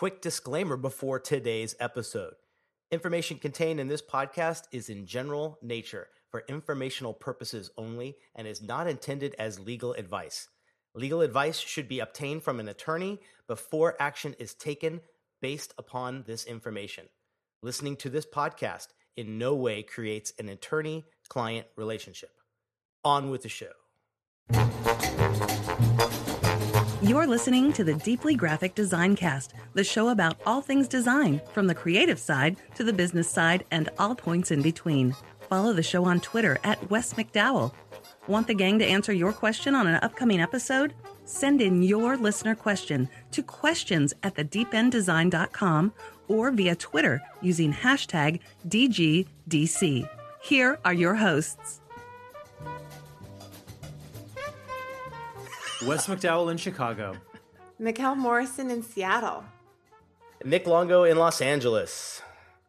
Quick disclaimer before today's episode. Information contained in this podcast is in general nature for informational purposes only and is not intended as legal advice. Legal advice should be obtained from an attorney before action is taken based upon this information. Listening to this podcast in no way creates an attorney client relationship. On with the show. You're listening to the Deeply Graphic Design Cast, the show about all things design, from the creative side to the business side and all points in between. Follow the show on Twitter at Wes McDowell. Want the gang to answer your question on an upcoming episode? Send in your listener question to questions at thedeependdesign.com or via Twitter using hashtag DGDC. Here are your hosts. Wes McDowell in Chicago. Mikkel Morrison in Seattle. Nick Longo in Los Angeles.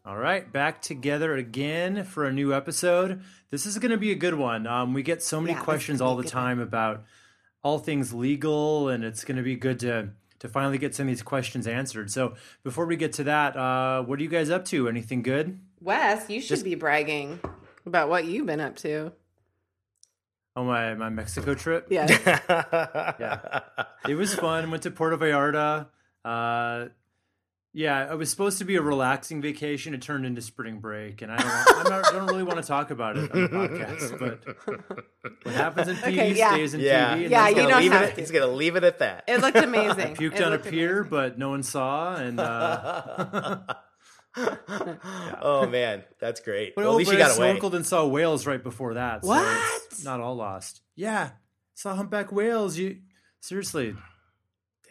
All right, back together again for a new episode. This is going to be a good one. Um, we get so many Yeah, questions all the good time about all things legal, and it's going to be good to to finally get some of these questions answered. So before we get to that, uh, what are you guys up to? Anything good? Wes, you should Just- be bragging about what you've been up to. Oh my my Mexico trip. Yes. yeah. it was fun. Went to Puerto Vallarta. Uh, yeah, it was supposed to be a relaxing vacation. It turned into spring break, and I don't, I'm not, I don't really want to talk about it on the podcast. But what happens in PV Okay, yeah. stays in Yeah. PV. And Yeah, you He's gonna don't leave have it. to. He's gonna leave it at that. It looked amazing. puked It on a pier, amazing. but no one saw. And uh, Oh man, that's great. but, well, at least but you I got away. snorkeled and saw whales right before that. So What? it's not all lost. Yeah, saw humpback whales. You seriously?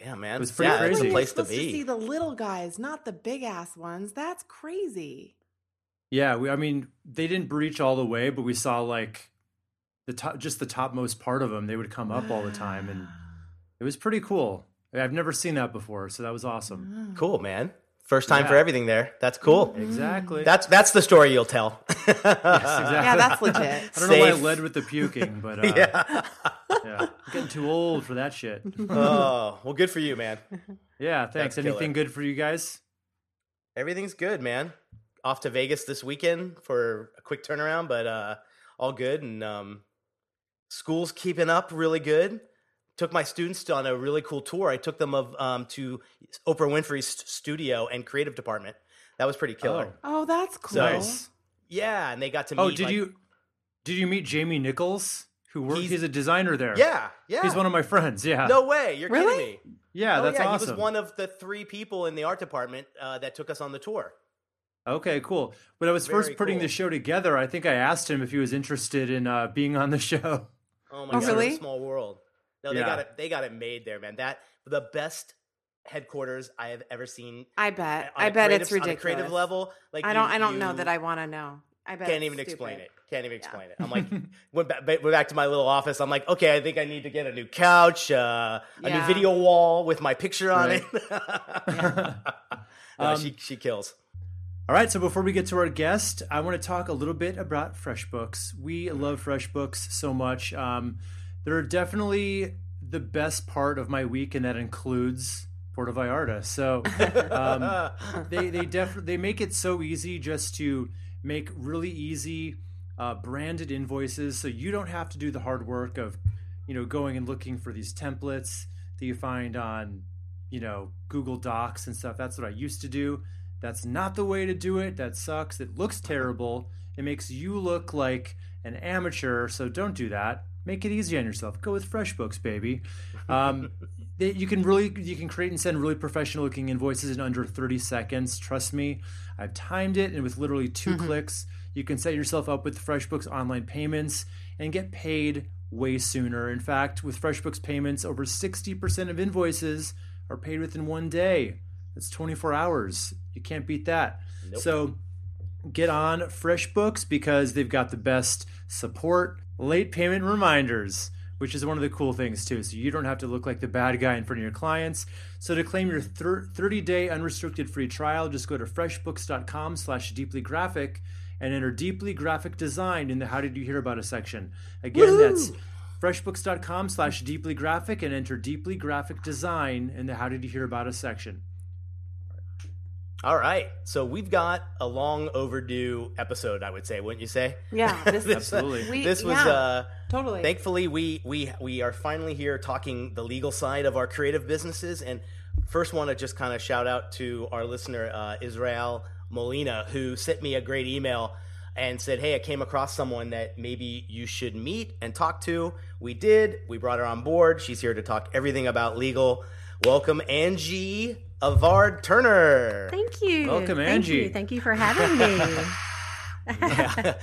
Damn, man, It was pretty yeah, crazy. That's a You're place to supposed to be. see the little guys, not the big ass ones. That's crazy. Yeah, we, I mean, they didn't breach all the way, but we saw like the top, just the topmost part of them. They would come up all the time, and it was pretty cool. I've never seen that before, so that was awesome. cool, man. First time Yeah. for everything there. That's cool. Exactly. That's that's the story you'll tell. Yes, exactly. Yeah, that's legit. I don't know why I led with the puking, but uh, yeah. yeah, I'm getting too old for that shit. Oh, well, good for you, man. Yeah, thanks. That's Anything killer. good for you guys? Everything's good, man. Off to Vegas this weekend for a quick turnaround, but uh, all good. And um, school's keeping up really good. Took my students on a really cool tour. I took them of um, to Oprah Winfrey's studio and creative department. That was pretty killer. Oh, that's cool. So- Nice. Yeah, and they got to meet. Oh, did like- you did you meet Jamie Nichols, who works? He's- He's, a designer there. Yeah, yeah. he's one of my friends. Yeah, No way, you're Really? kidding me. yeah, oh, that's yeah, awesome. He was one of the three people in the art department uh, that took us on the tour. Okay, cool. When I was Very first putting cool. the show together, I think I asked him if he was interested in uh, being on the show. Oh my Oh, god, what a really? small world. No, they Yeah. got it. They got it made there, man. That the best headquarters I have ever seen. I bet. on a I bet creative- it's On ridiculous. a creative level, like I don't. you- I don't know that I want to know. I bet. can't it's even explain it. Can't even Yeah. explain it. I'm like, went back, went back to my little office. I'm like, okay, I think I need to get a new couch, uh, a new video wall with my picture on Right. it. no, Um, she she kills. All right, so before we get to our guest, I want to talk a little bit about FreshBooks. We love FreshBooks so much. Um, they're definitely the best part of my week, and that includes Puerto Vallarta. So um, they they def- they make it so easy just to make really easy uh, branded invoices, so you don't have to do the hard work of you know going and looking for these templates that you find on you know Google Docs and stuff. That's what I used to do. That's not the way to do it. That sucks. It looks terrible. It makes you look like an amateur. So don't do that. Make it easy on yourself. Go with FreshBooks, baby. Um, they, you can really you can create and send really professional looking invoices in under 30 seconds. Trust me, I've timed it, and with literally 2 clicks, you can set yourself up with FreshBooks online payments and get paid way sooner. In fact, with FreshBooks payments, over 60% of invoices are paid within one day. That's 24 hours. You can't beat that. So get on FreshBooks because they've got the best support, late payment reminders, which is one of the cool things too. So you don't have to look like the bad guy in front of your clients. So to claim your 30-day unrestricted free trial, just go to freshbooks.com slash deeply graphic and enter deeply graphic design in the how did you hear about us section. Again, that's freshbooks.com slash deeply graphic and enter deeply graphic design in the how did you hear about us section. All right. So we've got a long overdue episode, I would say, wouldn't you say? Yeah, this, this, Absolutely. We- this was yeah. uh totally. thankfully we we we are finally here talking the legal side of our creative businesses and first want to just kind of shout out to our listener uh, Israel Molina who sent me a great email and said hey I came across someone that maybe you should meet and talk to we did we brought her on board she's here to talk everything about legal welcome Angie Avard Turner Thank you. Welcome, Thank Angie. You. Thank you for having me.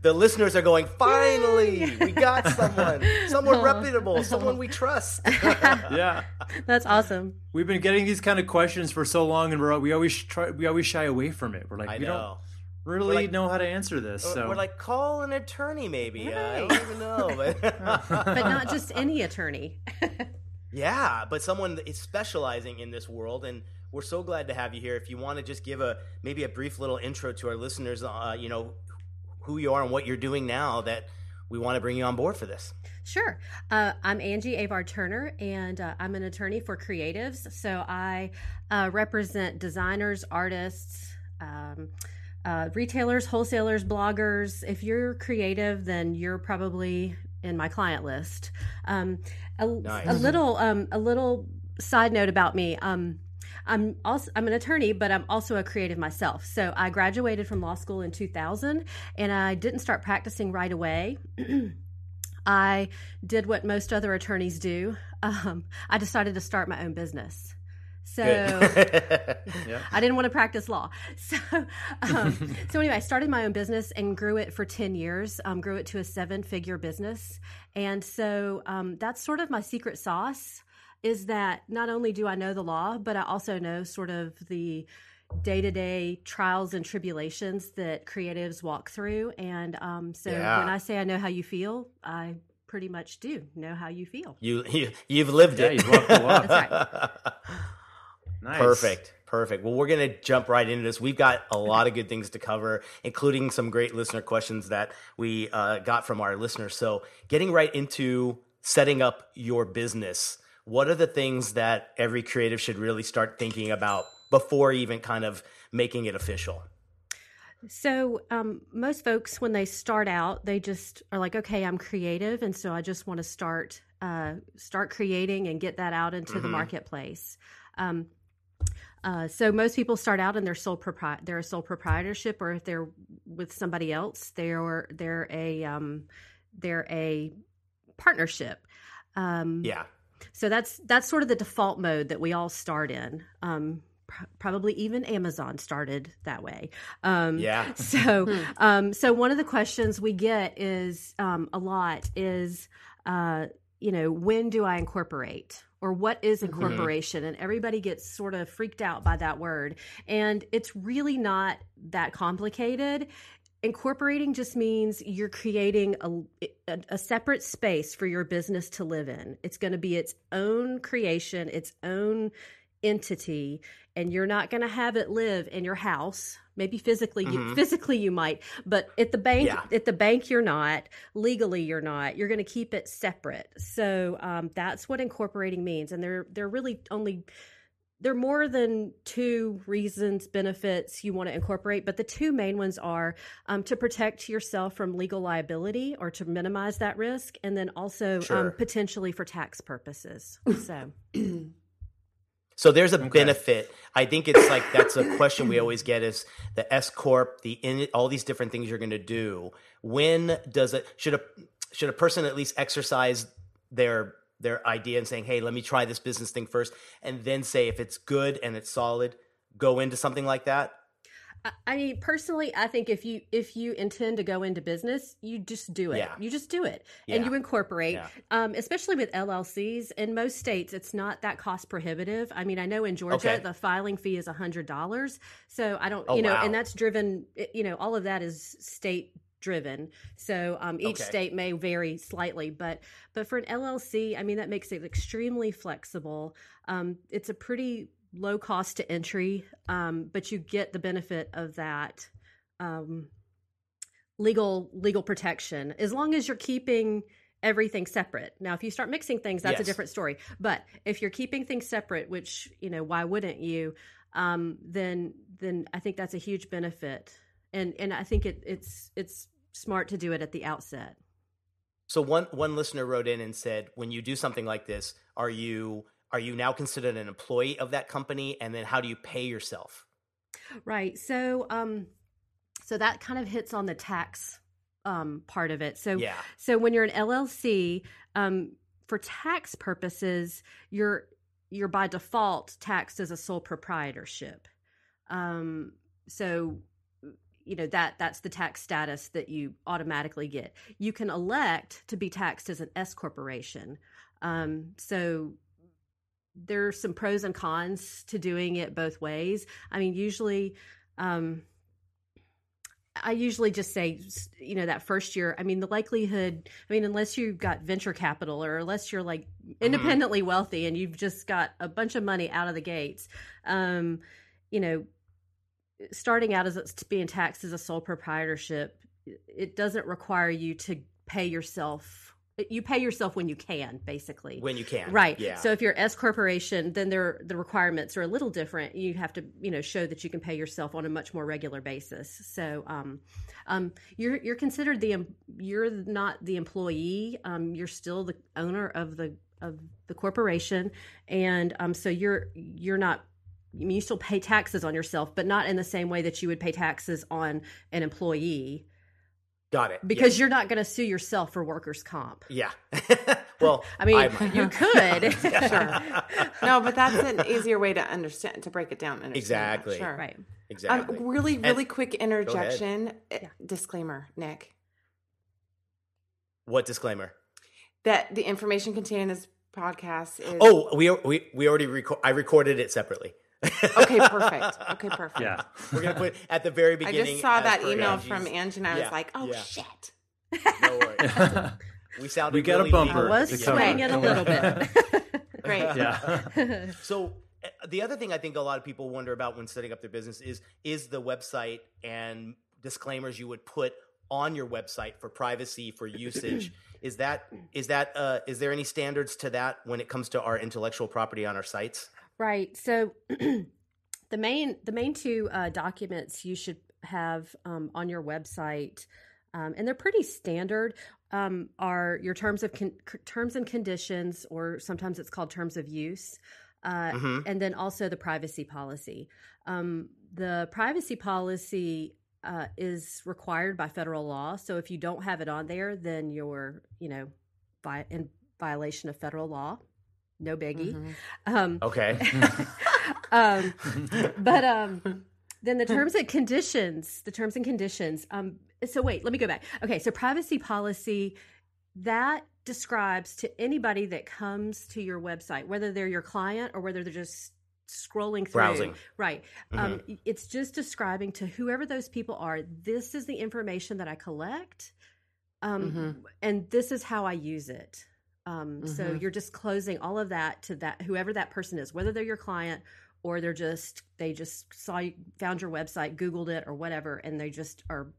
The listeners are going, finally, we got someone, someone reputable, someone we trust. Yeah. That's awesome. We've been getting these kind of questions for so long, and we're, we always try. We always shy away from it. We're like, I we know. don't really like- know how to answer this. So We're like, call an attorney, maybe. Uh, I don't even know. But But not just any attorney. Yeah, but someone is specializing in this world. And we're so glad to have you here. If you want to just give a maybe a brief little intro to our listeners, uh, you know, who you are and what you're doing now, that we want to bring you on board for this. Sure. Uh, I'm Angie Avard Turner, and uh, I'm an attorney for creatives. So I uh, represent designers, artists, um, uh, retailers, wholesalers, bloggers. If you're creative, then you're probably in my client list. Um, a, Nice. a little, um, a little side note about me. Um, I'm also I'm an attorney, but I'm also a creative myself. So I graduated from law school in 2000, and I didn't start practicing right away. I did what most other attorneys do. Um, I decided to start my own business. So yeah. I didn't want to practice law. So, um, so anyway, I started my own business and grew it for 10 years, um, grew it to a seven figure business. And so um, that's sort of my secret sauce is that not only do I know the law, but I also know sort of the day to day trials and tribulations that creatives walk through. And um, so Yeah. when I say I know how you feel, I pretty much do know how you feel. you, you you've lived Yeah, it. you've walked the walk. That's Nice. Perfect. Perfect. Well, we're going to jump right into this. We've got a lot of good things to cover, including some great listener questions that we uh, got from our listeners. So, getting right into setting up your business, what are the things that every creative should really start thinking about before even kind of making it official? So, um, most folks, when they start out, they just are like, "Okay, I'm creative, and so I just want to start uh, start creating and get that out into the Mhm. marketplace." Um, uh, so, most people start out in their sole propri- they're a sole proprietorship, or if they're with somebody else, they're they're a um, they're a partnership. Um, Yeah. so that's that's sort of the default mode that we all start in. Um, pr- probably even Amazon started that way. Um, Yeah. So, um, so one of the questions we get is um, a lot is, uh, you know, when do I incorporate? Or what is incorporation? Mm-hmm. And everybody gets sort of freaked out by that word. And it's really not that complicated incorporating just means you're creating a, a, a separate space for your business to live in it's going to be its own creation its own entity and you're not going to have it live in your house maybe physically you, Mhm. physically you might but at the bank Yeah. at the bank you're not legally you're not you're going to keep it separate so um, that's what incorporating means and they're they're really only there are more than two reasons benefits you want to incorporate but the two main ones are um, to protect yourself from legal liability or to minimize that risk and then also Sure. um, potentially for tax purposes so So there's a Okay. benefit. I think it's like that's a question we always get is the S corp, the in all these different things you're going to do. When does it should a should a person at least exercise their their idea and saying, "Hey, let me try this business thing first and then say if it's good and it's solid, go into something like that?" I- I mean, personally, I think if you if you intend to go into business, you just do it. Yeah. You just do it, and you incorporate. Yeah. Um, especially with LLCs, in most states, it's not that cost prohibitive. I mean, I know in Georgia Okay. the filing fee is hundred dollars, so I don't, Oh, you know, wow. and that's driven. You know, all of that is state driven. So um, each Okay. state may vary slightly, but but for an LLC, I mean, that makes it extremely flexible. Um, it's a pretty low cost to entry, um, but you get the benefit of that um, legal legal protection as long as you're keeping everything separate. Now, if you start mixing things, that's a different story. But if you're keeping things separate, which you know, why wouldn't you? um, then then I think that's a huge benefit, and and I think it, it's it's smart to do it at the outset. So one one listener wrote in and said, when you do something like this, are you are you now considered an employee of that company, and then how do you pay yourself? Right. So um, so that kind of hits on the tax um, part of it. So Yeah. so when you're an LLC, um, for tax purposes, you're you're by default taxed as a sole proprietorship. Um, so you know that that's the tax status that you automatically get. You can elect to be taxed as an S corporation. Um, so there's some pros and cons to doing it both ways. I mean, usually, um, I usually just say, you know, that first year, I mean, the likelihood, I mean, unless you've got venture capital or unless you're like independently wealthy and you've just got a bunch of money out of the gates, um, you know, starting out as being taxed as a sole proprietorship, it doesn't require you to pay yourself. You pay yourself when you can, basically. When you can, Right. Yeah. So if you're S corporation, then there the requirements are a little different. You have to, you know, show that you can pay yourself on a much more regular basis. So um, um, you're you're considered the you're not the employee. Um, you're still the owner of the of the corporation, and um, so you're you're not. You still pay taxes on yourself, but not in the same way that you would pay taxes on an employee, Got it. because you're not going to sue yourself for workers' comp. yeah. yeah. well, I mean, might. you could. No, but that's an easier way to understand to break it down. and understand that. Exactly. Sure. right. exactly. Um, really, And- really quick interjection. Uh, Disclaimer, Nick, what disclaimer? that the information contained in this podcast is Oh, we we we already record. I recorded it separately. Okay. Perfect. Okay, perfect. Yeah. We're gonna put at the very beginning. I just saw that email Angie's- from Angie, and I Yeah, was like, "Oh yeah. shit!" No worries. We sounded We got a really bumper. I was to swaying it a little bit. Great. yeah. So uh, the other thing I think a lot of people wonder about when setting up their business is is the website and disclaimers you would put on your website for privacy for usage. is that is that uh, is there any standards to that when it comes to our intellectual property on our sites? Right. So the main the main two uh, documents you should have um, on your website, um, and they're pretty standard, um, are your terms of con- terms and conditions, or sometimes it's called terms of use. Uh, Mhm. And then also the privacy policy. Um, the privacy policy uh, is required by federal law. So if you don't have it on there, then you're, you know, vi- in violation of federal law. No biggie. Mhm. Um, Okay. um, but um, then the terms and conditions, the terms and conditions. Um, so wait, let me go back. Okay, so privacy policy that describes to anybody that comes to your website, whether they're your client or whether they're just scrolling through, Browsing. right? Um, it's just describing to whoever those people are. This is the information that I collect, um, Mhm. and this is how I use it. Um, So Mhm. you're just closing all of that to that whoever that person is, whether they're your client or they're just they just saw you, found your website, Googled it or whatever, and they just are,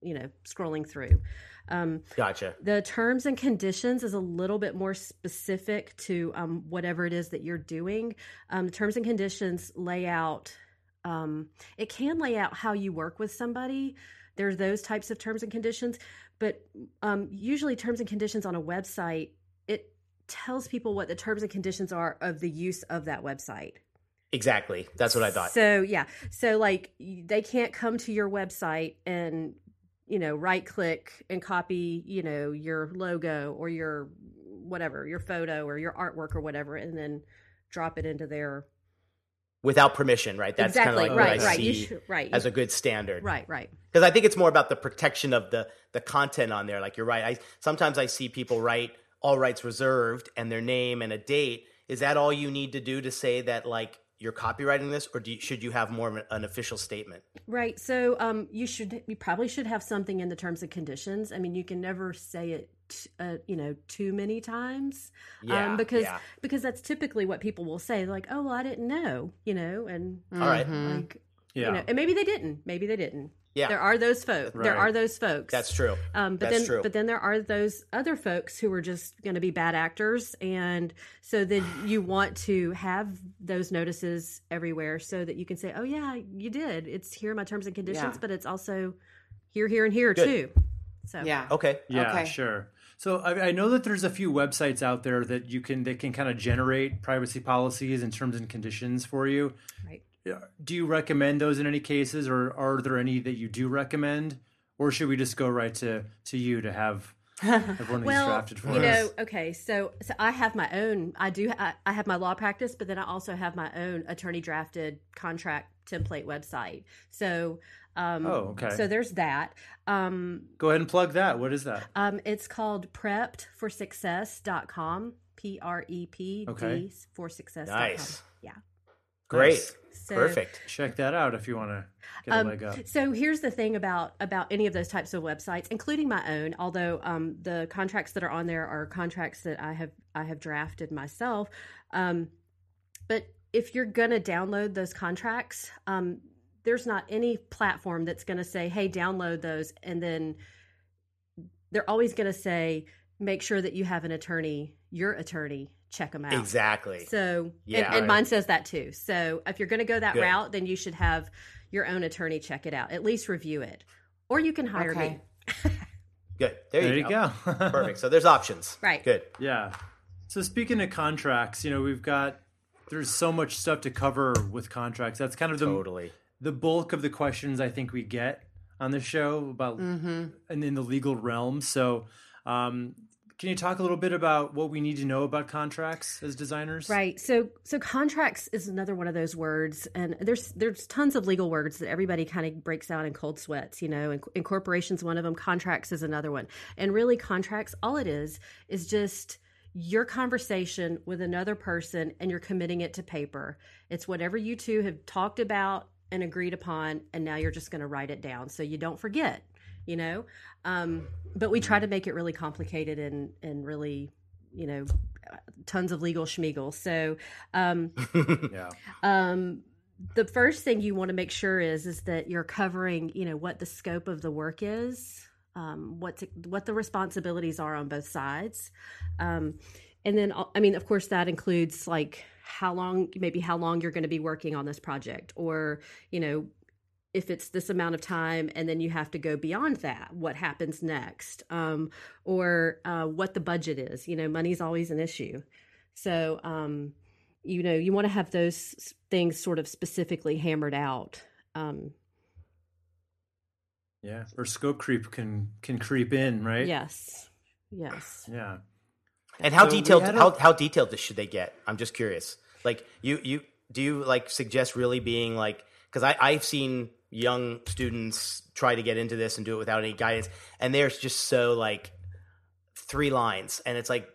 you know, scrolling through. Um, Gotcha. the terms and conditions is a little bit more specific to um, whatever it is that you're doing. Um, the terms and conditions lay out, um, it can lay out how you work with somebody. There's those types of terms and conditions, but um, usually terms and conditions on a website, it tells people what the terms and conditions are of the use of that website. Exactly. That's what I thought. So yeah, so like they can't come to your website and you know right click and copy you know your logo or your whatever your photo or your artwork or whatever and then drop it into their Without permission, right? That's exactly kind of like right what I right see should, right as a good standard. right right because I think it's more about the protection of the the content on there. Like you're right. I sometimes I see people write all rights reserved and their name and a date. Is that all you need to do to say that like you're copywriting this, or do you, should you have more of an, an official statement? right so um you should you probably should have something in the terms and conditions i mean you can never say it uh, you know too many times Yeah, um, because yeah. because that's typically what people will say like oh well, i didn't know you know and All right. Like Yeah. you know and maybe they didn't maybe they didn't Yeah. There are those folks. There are those folks. That's true. Um, but That's then, true. but then there are those other folks who are just going to be bad actors, and so then you want to have those notices everywhere so that you can say, "Oh yeah, you did. It's here in my terms and conditions, Yeah. but it's also here, here, and here Good. too." So Yeah. Okay. Yeah, Okay. sure. So I, I know that there's a few websites out there that you can that can kind of generate privacy policies and terms and conditions for you. right. Do you recommend those in any cases, or are there any that you do recommend, or should we just go right to to you to have have one of these well, drafted for you us? know, okay, so so I have my own. I do. I, I have my law practice, but then I also have my own attorney drafted contract template website. So, um, Oh, okay. So there's that. Um, Go ahead and plug that. What is that? um, it's called preppedforsuccess.com. P R E P D Okay. for success. Nice. Yeah. Great. Nice. So, Perfect. Check that out if you want to get a Um, leg up. So here's the thing about about any of those types of websites, including my own. Although um, the contracts that are on there are contracts that I have I have drafted myself. Um, but if you're going to download those contracts, um, there's not any platform that's going to say, "Hey, download those," and then they're always going to say, "Make sure that you have an attorney, your attorney, check them out." Exactly. So, Yeah. and, and Right. mine says that too. So, if you're going to go that Good. route, then you should have your own attorney check it out, at least review it, or you can hire Okay. me. Good. There, There you, you go. go. Perfect. So there's options. Right. Good. Yeah. So speaking of contracts, you know, we've got there's so much stuff to cover with contracts. That's kind of the Totally. the bulk of the questions I think we get on the show about Mm-hmm. and in the legal realm. So, um, can you talk a little bit about what we need to know about contracts as designers? Right. So, so contracts is another one of those words, and there's there's tons of legal words that everybody kind of breaks out in cold sweats. You know, Inc- incorporation's one of them. Contracts is another one. And really, contracts, all it is is just your conversation with another person, and you're committing it to paper. It's whatever you two have talked about and agreed upon, and now you're just going to write it down so you don't forget. You know, um, but we try to make it really complicated and and really, you know, tons of legal schmiegel. So, um, Yeah. um, the first thing you want to make sure is is that you're covering, you know, what the scope of the work is, um, what to, what the responsibilities are on both sides, um, and then uh, I mean, of course, that includes like how long, maybe how long you're going to be working on this project, or you know. If it's this amount of time and then you have to go beyond that, what happens next? Um, or uh, what the budget is. You know, money's always an issue. So, um, you know, you want to have those things sort of specifically hammered out. Um, Yeah. Or scope creep can can creep in, right? Yes. Yes. Yeah. And how So detailed? a- How how detailed should they get? I'm just curious. Like you you do you like suggest really being like because I I've seen young students try to get into this and do it without any guidance, and they're just so like three lines, and it's like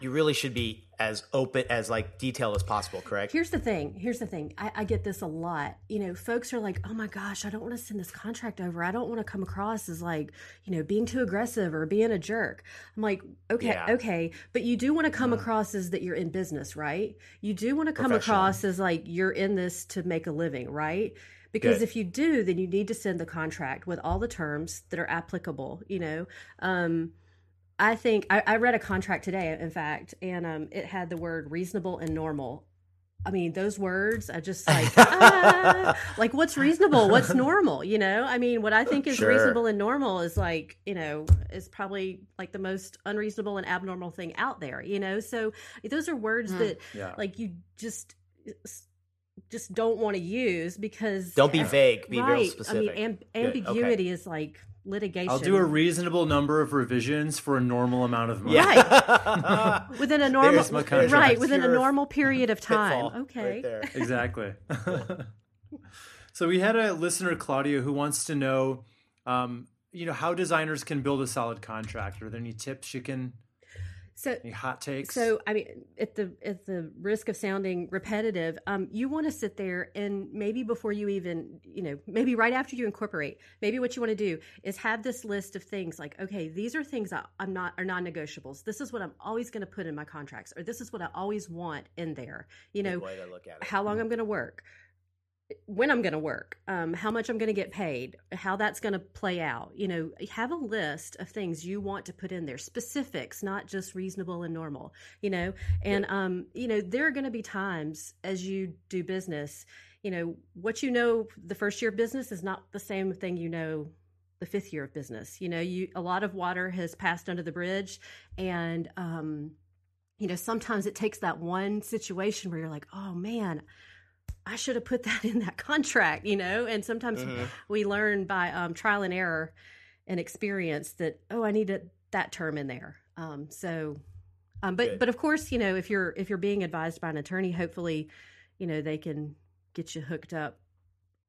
you really should be as open as like detailed as possible. Correct? Here's the thing. Here's the thing. I, I get this a lot. You know, folks are like, "Oh my gosh, I don't want to send this contract over. I don't want to come across as like, you know, being too aggressive or being a jerk." I'm like, "Okay, Yeah. okay, but you do want to come uh-huh. across as that you're in business, right? You do want to come across as like you're in this to make a living, right?" Because Good. if you do, then you need to send the contract with all the terms that are applicable. You know, um, I think I, I read a contract today, in fact, and um, it had the word reasonable and normal. I mean, those words, I just like, ah, like what's reasonable? What's normal? You know, I mean, what I think is Sure. reasonable and normal is like, you know, is probably like the most unreasonable and abnormal thing out there, you know? So those are words that Yeah. like you just, just don't want to use because Don't be vague. Be real right. specific. I mean, amb- Good, okay. ambiguity is like litigation. I'll do a reasonable number of revisions for a normal amount of money. yeah. within a normal There's my contract. right within a normal period of time. Okay. Right there. exactly. so we had a listener, Claudia, who wants to know, um, you know, how designers can build a solid contract. Are there any tips you can, So any hot takes? So, I mean, at the at the risk of sounding repetitive, um, you want to sit there and maybe before you even, you know, maybe right after you incorporate, maybe what you want to do is have this list of things like, okay, these are things I, I'm not are non-negotiables. This is what I'm always going to put in my contracts, or this is what I always want in there. You know, Good way to look at it. how long I'm going to work. When I'm going to work, um, how much I'm going to get paid, how that's going to play out. You know, have a list of things you want to put in there, specifics, not just reasonable and normal. You know, and um, you know, there are going to be times as you do business. You know, what you know the first year of business is not the same thing you know the fifth year of business. You know, you a lot of water has passed under the bridge, and um, you know, sometimes it takes that one situation where you're like, oh man I should have put that in that contract, you know? And sometimes mm-hmm. we learn by um, trial and error and experience that, oh, I need that term in there. Um, so, um, but, Good. but of course, you know, if you're, if you're being advised by an attorney, hopefully, you know, they can get you hooked up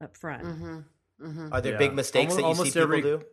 up front. Mm-hmm. Mm-hmm. Are there yeah. big mistakes almost, that you almost see every, people do?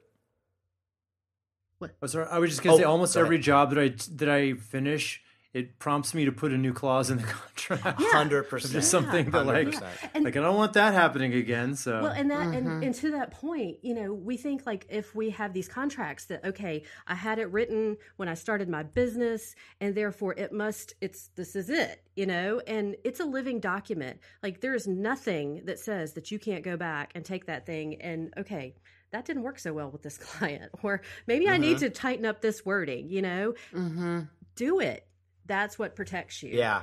What? Oh, sorry, I was just gonna oh, say almost every job that I that I finish it prompts me to put a new clause in the contract. Hundred percent. Just something that like, and, like I don't want that happening again. So well, and that mm-hmm. and, and to that point, you know, we think like if we have these contracts that okay, I had it written when I started my business, and therefore it must. It's this is it, you know, and it's a living document. Like there is nothing that says that you can't go back and take that thing and okay that didn't work so well with this client or maybe mm-hmm. i need mm-hmm. to tighten up this wording you know mm-hmm. do it that's what protects you. Yeah.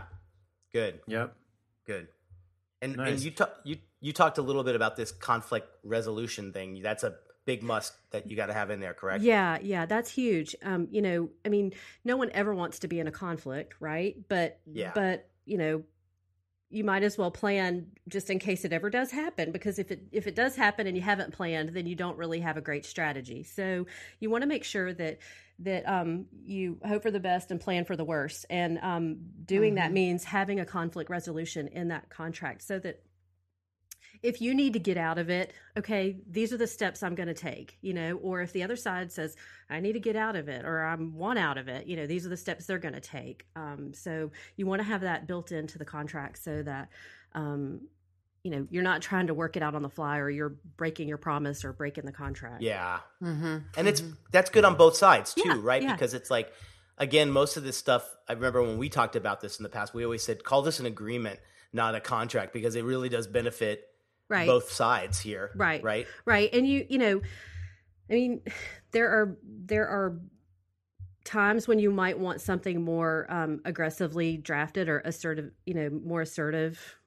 Good. Yep. Good. And nice. and you talk, you you talked a little bit about this conflict resolution thing. That's a big must that you got to have in there, correct? Yeah, yeah, that's huge. Um, you know, I mean, no one ever wants to be in a conflict, right? But yeah. but you know, you might as well plan just in case it ever does happen because if it if it does happen and you haven't planned, then you don't really have a great strategy. So you want to make sure that that um, you hope for the best and plan for the worst. And um, doing mm-hmm. that means having a conflict resolution in that contract so that if you need to get out of it, okay, these are the steps I'm going to take, you know, or if the other side says, I need to get out of it or I want out of it, you know, these are the steps they're going to take. Um, so you want to have that built into the contract so that, um, you know you're not trying to work it out on the fly or you're breaking your promise or breaking the contract yeah mm-hmm. and it's mm-hmm. that's good on both sides too yeah, right yeah. because it's like again most of this stuff i remember when we talked about this in the past we always said call this an agreement not a contract because it really does benefit right. both sides here right right right and you you know i mean there are there are times when you might want something more um, aggressively drafted or assertive you know more assertive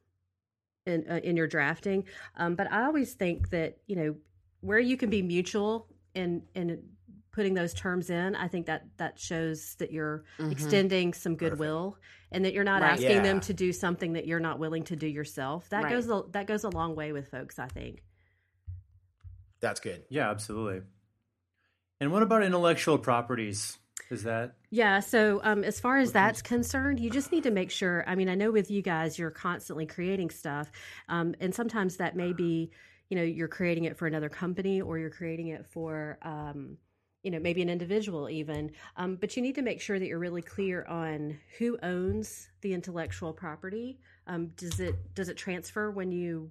in uh, in your drafting. Um, but I always think that you know where you can be mutual in in putting those terms in, I think that that shows that you're mm-hmm. extending some goodwill Perfect. and that you're not right. asking yeah. them to do something that you're not willing to do yourself. That right. goes a, that goes a long way with folks, I think. That's good. Yeah, absolutely. And what about intellectual properties? Is that? Yeah. So, um, as far as that's concerned, you just need to make sure. I mean, I know with you guys, you're constantly creating stuff, um, and sometimes that may be, you know, you're creating it for another company or you're creating it for, um, you know, maybe an individual even. Um, but you need to make sure that you're really clear on who owns the intellectual property. Um, does it does it transfer when you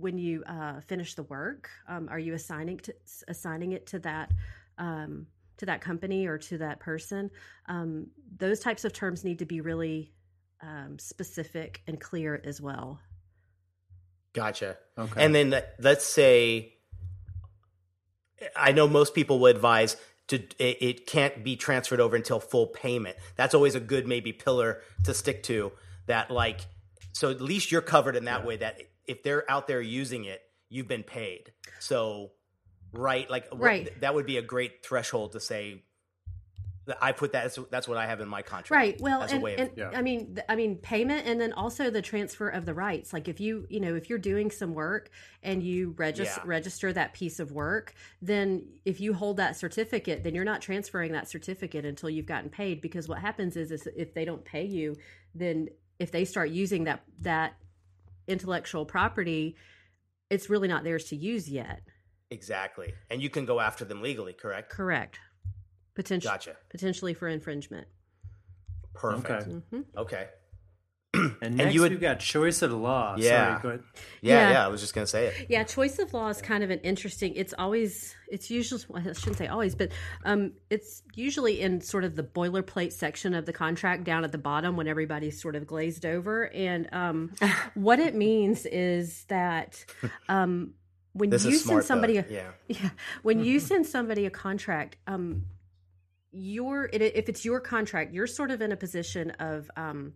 when you uh, finish the work? Um, are you assigning to, assigning it to that? Um, to that company or to that person, um, those types of terms need to be really um, specific and clear as well. Gotcha. Okay. And then let's say, I know most people would advise to it, it, can't be transferred over until full payment. That's always a good maybe pillar to stick to. That like, so at least you're covered in that yeah. way. That if they're out there using it, you've been paid. So right? Like, right. that would be a great threshold to say. That I put that. That's what I have in my contract. Right. Well, and, of, and yeah. I mean, I mean, payment, and then also the transfer of the rights. Like, if you, you know, if you're doing some work and you register yeah. register that piece of work, then if you hold that certificate, then you're not transferring that certificate until you've gotten paid. Because what happens is, is if they don't pay you, then if they start using that that intellectual property, it's really not theirs to use yet. Exactly. And you can go after them legally, correct? Correct. Potentially. Gotcha. Potentially for infringement. Perfect. Okay. Mm-hmm. okay. And next you would- we've got choice of law. Yeah. Sorry, go ahead. Yeah, Yeah. yeah, I was just gonna say it. Yeah, choice of law is kind of an interesting. It's always, it's usually, well, I shouldn't say always, but um, it's usually in sort of the boilerplate section of the contract down at the bottom when everybody's sort of glazed over. And um, what it means is that um, when This you send somebody, though. a, yeah. yeah, when you send somebody a contract, um, you're it, if it's your contract, you're sort of in a position of um,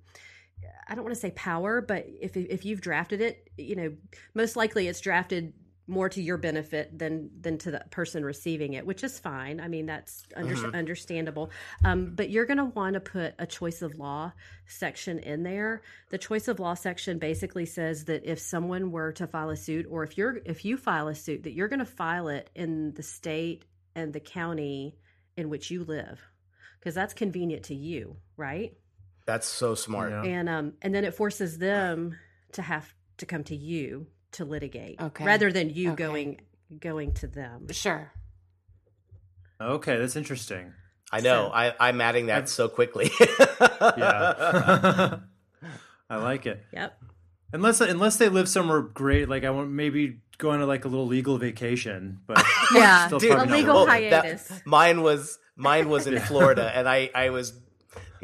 I don't want to say power, but if if you've drafted it, you know, most likely it's drafted more to your benefit than than to the person receiving it, which is fine. I mean, that's under, understandable. Um, but you're going to want to put a choice of law section in there. The choice of law section basically says that if someone were to file a suit, or if you're if you file a suit, that you're going to file it in the state and the county in which you live, because that's convenient to you, right? That's so smart. Yeah. and um and then it forces them to have to come to you to litigate Okay. rather than you Okay. going going to them Sure. Okay, that's interesting. I know. So- I, I'm adding that so quickly. Yeah. I like it. yep Unless unless they live somewhere great, like I want maybe go on a, like a little legal vacation, but yeah Still Dude, a legal worth well, it. that- hiatus mine was mine was in Florida, and I I was.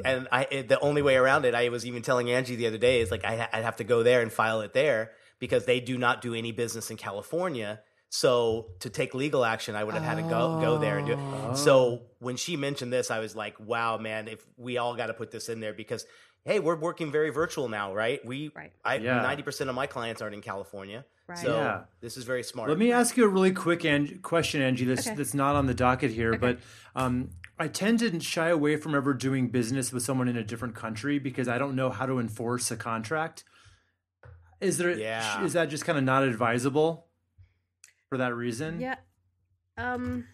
And I, it- the only way around it, I was even telling Angie the other day, is like I, I'd have to go there and file it there because they do not do any business in California. So to take legal action, I would have had to go go there and do it. Oh. So when she mentioned this, I was like, "Wow, man! If we all got to put this in there because, hey, we're working very virtual now, right? We, Right. I Yeah. ninety percent of my clients aren't in California, Right. so Yeah. this is very smart. Let me ask you a really quick Ang- question, Angie. This Okay. that's not on the docket here, but um, I tend to shy away from ever doing business with someone in a different country because I don't know how to enforce a contract. Is there? Yeah. Is that just kind of not advisable for that reason? yeah um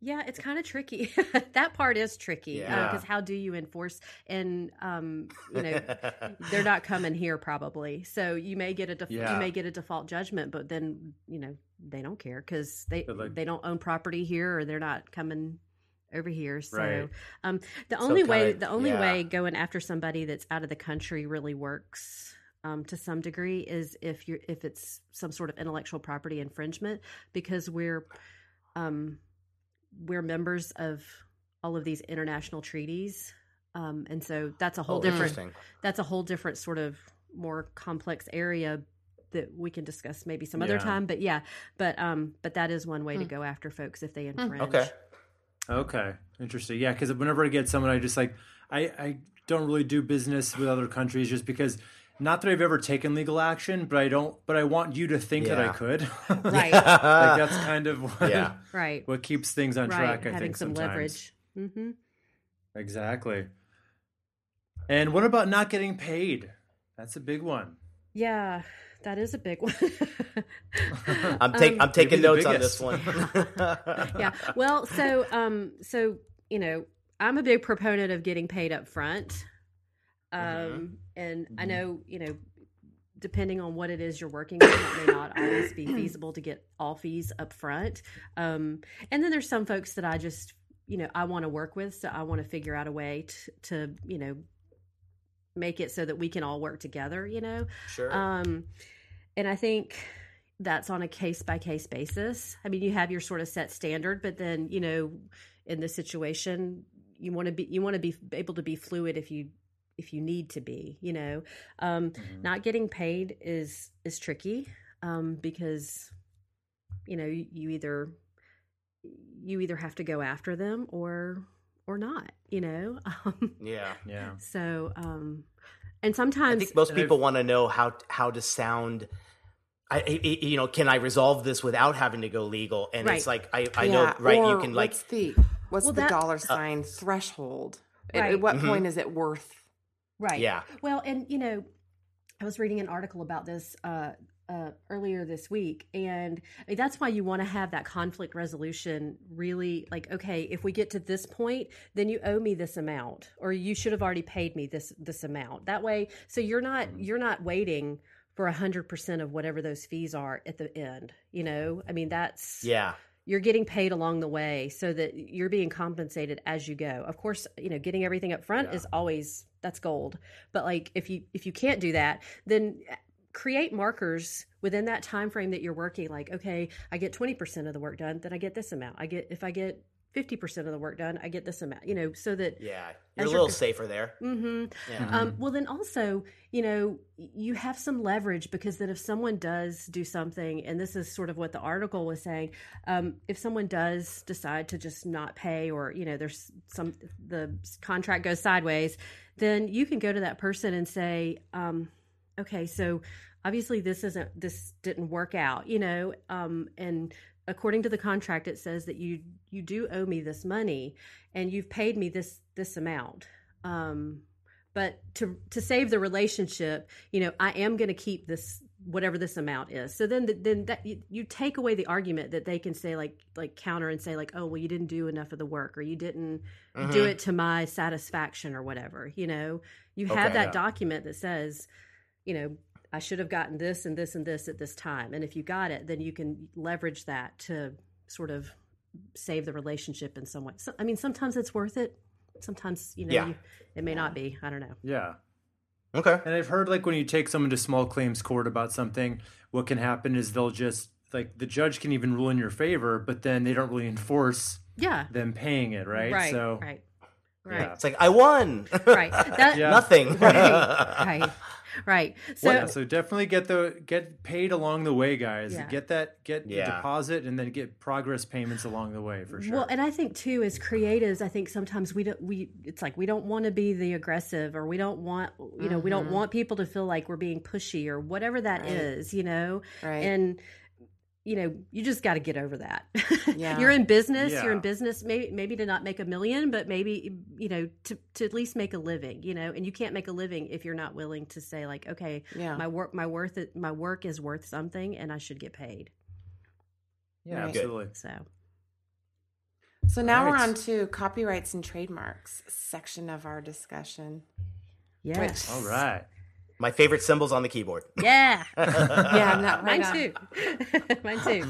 yeah it's kind of tricky that part is tricky Yeah. because how do you enforce and um you know they're not coming here probably so you may get a def- Yeah. you may get a default judgment but then you know they don't care because they like- they don't own property here or they're not coming over here so Right. um the So only way kinda- the only yeah. way going after somebody that's out of the country really works um, to some degree is if you're if it's some sort of intellectual property infringement because we're um, we're members of all of these international treaties um, and so that's a whole Oh, different interesting. that's a whole different sort of more complex area that we can discuss maybe some other Yeah. time but yeah but um but that is one way to go after folks if they infringe Okay. Okay, interesting. Yeah, because whenever I get someone, I just like I I don't really do business with other countries just because. Not that I've ever taken legal action, but I don't. But I want you to think that I could. right like that's kind of what, Yeah. right what keeps things on right track. I having think some sometimes. leverage hmm Exactly. And what about not getting paid? That's a big one. yeah that is a big one I'm, take, Um, I'm taking notes on this one. yeah. Well, so um so you know, I'm a big proponent of getting paid up front. Um Mm-hmm. And I know, you know, depending on what it is you're working on, it may not always be feasible to get all fees up front. Um and then there's some folks that I just, you know, I want to work with, so I want to figure out a way to, to, you know, make it so that we can all work together, you know. Sure. Um, and I think that's on a case by case basis. I mean, you have your sort of set standard, but then you know, in this situation, you want to be you want to be able to be fluid if you if you need to be. You know, um, not getting paid is is tricky um, because you know you, you either you either have to go after them or or not. You know, um, yeah. Yeah. so um, and sometimes I sometimes think most people want to know how how to sound. I, I- I- you know, can I resolve this without having to go legal? And it's like I, I know, right? You can like, what's the what's Well, the that- dollar sign threshold? At- At, Right. what Mhm. point is it worth? Right. yeah, Well, and you know, I was reading an article about this uh, uh, earlier this week, and I mean, that's why you want to have that conflict resolution really like, okay, if we get to this point, then you owe me this amount, or you should have already paid me this this amount. That way, so you're not you're not waiting for a hundred percent of whatever those fees are at the end. You know, I mean, that's yeah, you're getting paid along the way so that you're being compensated as you go. Of course you know getting everything up front Yeah. is always that's gold. But like if you if you can't do that then create markers within that time frame that you're working like okay i get 20% of the work done then i get this amount. I get if i get 50% of the work done i get this amount you know so that Yeah, As you're a you're little safer there. Mm-hmm. Yeah. um, well, then also, you know, you have some leverage because then if someone does do something, and this is sort of what the article was saying, um, if someone does decide to just not pay, or you know, there's some the contract goes sideways, then you can go to that person and say, um, okay, so obviously this isn't this didn't work out, you know, um, and according to the contract, it says that you you do owe me this money, and you've paid me this this amount. Um, but to to save the relationship, you know, I am going to keep this whatever this amount is. So then then that you, you take away the argument that they can say like like counter and say like, oh well, you didn't do enough of the work, or you didn't do Mhm. it to my satisfaction, or whatever. You know, you have Okay. that Yeah. document that says, you know. I should have gotten this and this and this at this time. And if you got it, then you can leverage that to sort of save the relationship in some way. So, I mean, sometimes it's worth it. Sometimes, you know, Yeah. you, it may not be. I don't know. Yeah. Okay. And I've heard like when you take someone to small claims court about something, what can happen is they'll just like the judge can even rule in your favor, but then they don't really enforce Yeah. them paying it, right? Right. so right. Yeah. Right. It's like I won. Right. That, Yeah. Nothing. Right. Right. Right. So, yeah, so definitely get the get paid along the way, guys. Yeah. Get that get Yeah. the deposit and then get progress payments along the way for sure. Well, and I think too, as creatives, I think sometimes we don't. We it's like we don't want to be the aggressive, or we don't want you know we don't mm-hmm. want people to feel like we're being pushy or whatever that is, Right. you know. Right. And you know, you just got to get over that. Yeah. you're in business. You're in business. Maybe maybe to not make a million, but maybe you know to to at least make a living. You know, and you can't make a living if you're not willing to say like, okay, Yeah. my work my worth my work is worth something, and I should get paid. yeah, Right. absolutely. So So now we're on to copyrights and trademarks section of our discussion. Yes. Which- All right. My favorite symbols on the keyboard. yeah. Yeah, not Mine right too. Mine too.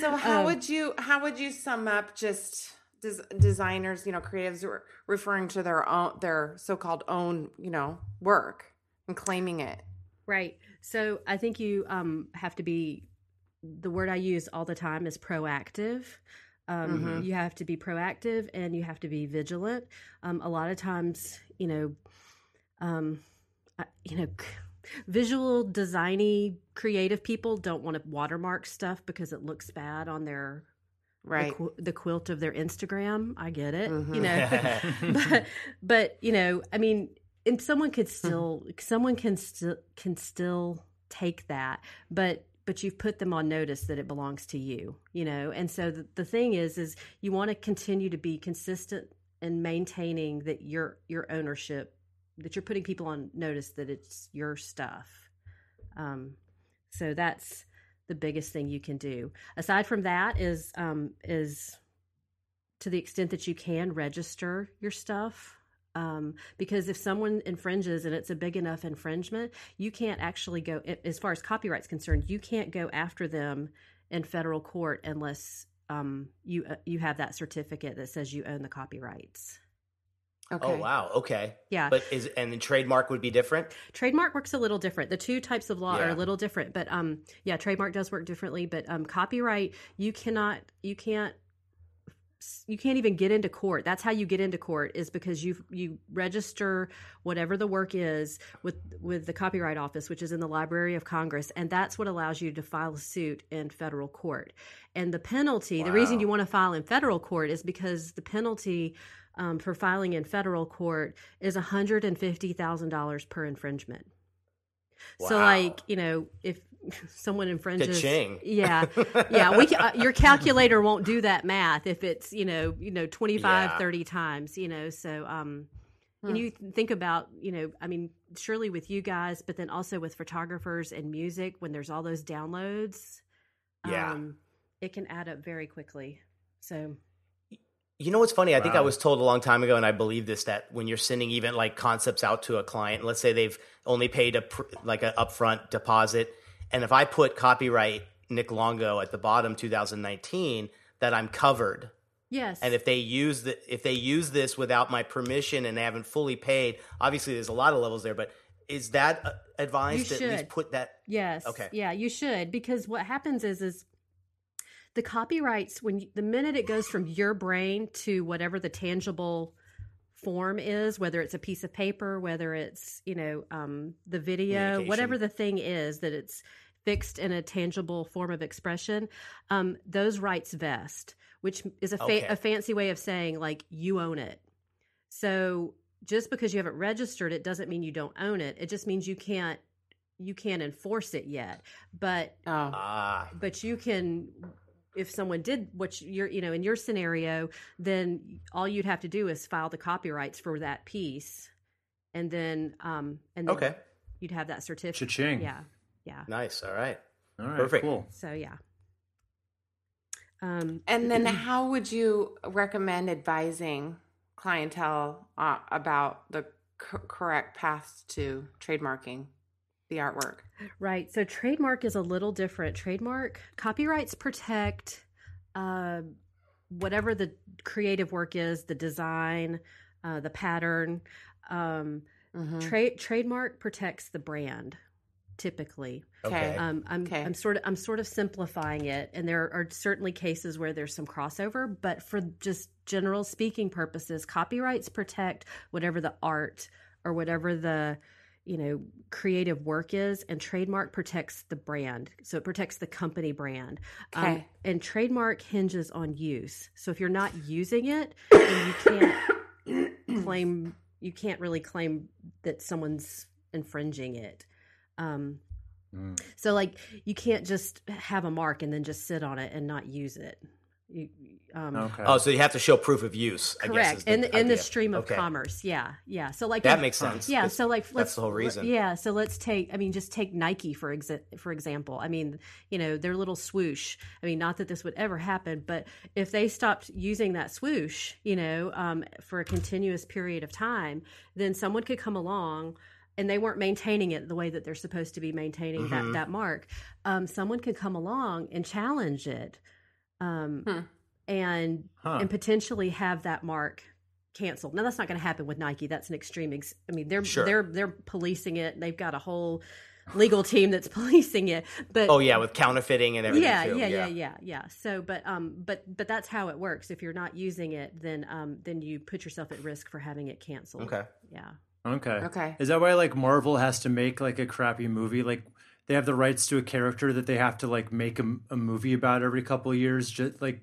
So how Um, would you how would you sum up just des- designers, you know, creatives who are referring to their own their so-called own, you know, work and claiming it? right. So I think you um, have to be. The word I use all the time is proactive. Um, Mhm. You have to be proactive and you have to be vigilant. Um, a lot of times, you know, um, you know, visual designy creative people don't want to watermark stuff because it looks bad on their Right. the, qu- the quilt of their Instagram. I get it, Mhm. you know, but but you know, I mean, and someone could still someone can still can still take that, but but you've put them on notice that it belongs to you, you know, and so the, the thing is, is you want to continue to be consistent in maintaining that your your ownership that you're putting people on notice that it's your stuff. Um, so that's the biggest thing you can do. Aside from that, is um, is to the extent that you can register your stuff. Um, because if someone infringes and it's a big enough infringement, you can't actually go as far as copyright's concerned. You can't go after them in federal court unless um, you uh, you have that certificate that says you own the copyrights. Okay. Oh wow. Okay. Yeah, But is and the trademark would be different. trademark works a little different the two types of law are a little different but um yeah trademark does work differently but um copyright you cannot you can't you can't even get into court that's how you get into court is because you you register whatever the work is with with the copyright office which is in the library of congress and that's what allows you to file a suit in federal court and the penalty the reason you want to file in federal court is because the penalty um, for filing in federal court is $150,000 per infringement. Wow. So, like, you know, if someone infringes, Ka-ching. yeah, yeah, we uh, your calculator won't do that math if it's you know you know 25, Yeah. 30 times, you know. So, um, Hmm. and you think about you know, I mean, surely with you guys, but then also with photographers and music, when there's all those downloads, Yeah. um, it can add up very quickly. So, You know what's funny? I think I was told a long time ago, and I believe this that when you're sending even like concepts out to a client, let's say they've only paid a pr- like an upfront deposit, and if I put copyright Nick Longo at the bottom 2019 that I'm covered. Yes. And if they use the if they use this without my permission and they haven't fully paid, obviously there's a lot of levels there, but is that advised You to at least put that Yes. Okay. Yeah, you should because what happens is is the copyrights when you, the minute it goes from your brain to whatever the tangible form is, whether it's a piece of paper, whether it's you know um, the video, whatever the thing is that it's fixed in a tangible form of expression, um, those rights vest, which is a, fa- Okay. a fancy way of saying like you own it. So just because you haven't registered it doesn't mean you don't own it. It just means you can't you can't enforce it yet. But ah but you can if someone did what you're you know in your scenario then all you'd have to do is file the copyrights for that piece and then um and then okay. you'd have that certificate Cha-ching. yeah yeah Nice. All right. All right, Perfect. cool. so yeah um and then how would you recommend advising clientele uh, about the c- correct path to trademarking the artwork? Right. So trademark is a little different. Trademark copyrights protect uh, whatever the creative work is, the design, uh, the pattern. Um, Mhm. Trade trademark protects the brand. Typically, Okay. um, I'm Okay. I'm sort of I'm sort of simplifying it, and there are certainly cases where there's some crossover. But for just general speaking purposes, copyrights protect whatever the art or whatever the you know creative work is, and trademark protects the brand. So it protects the company brand. Um, Okay. and trademark hinges on use. So if you're not using it, then you can't claim you can't really claim that someone's infringing it. Um, Mm. so like you can't just have a mark and then just sit on it and not use it. You, um, Okay. Oh, so you have to show proof of use. I guess, correct. the in in the stream of Okay. commerce, yeah, yeah. So like That if- makes sense. yeah, 'cause so like that's let's the whole reason. Yeah, so let's take I mean just take Nike for exa- for example. I mean, you know, their little swoosh. I mean, not that this would ever happen, but if they stopped using that swoosh, you know, um, for a continuous period of time, then someone could come along and they weren't maintaining it the way that they're supposed to be maintaining Mhm. that that mark. Um, someone could come along and challenge it. Um, Hmm. and Huh. and potentially have that mark canceled. Now that's not going to happen with Nike. That's an extreme. Ex- I mean, they're Sure. they're they're policing it. They've got a whole legal team that's policing it. But Oh yeah, with counterfeiting and everything. yeah, too. yeah, yeah, yeah, yeah. So, but um, but but that's how it works. If you're not using it, then um, then you put yourself at risk for having it canceled. Okay. Yeah. Okay. Okay. Is that why like Marvel has to make like a crappy movie? Like they have the rights to a character that they have to like make a, a movie about every couple of years. Just like,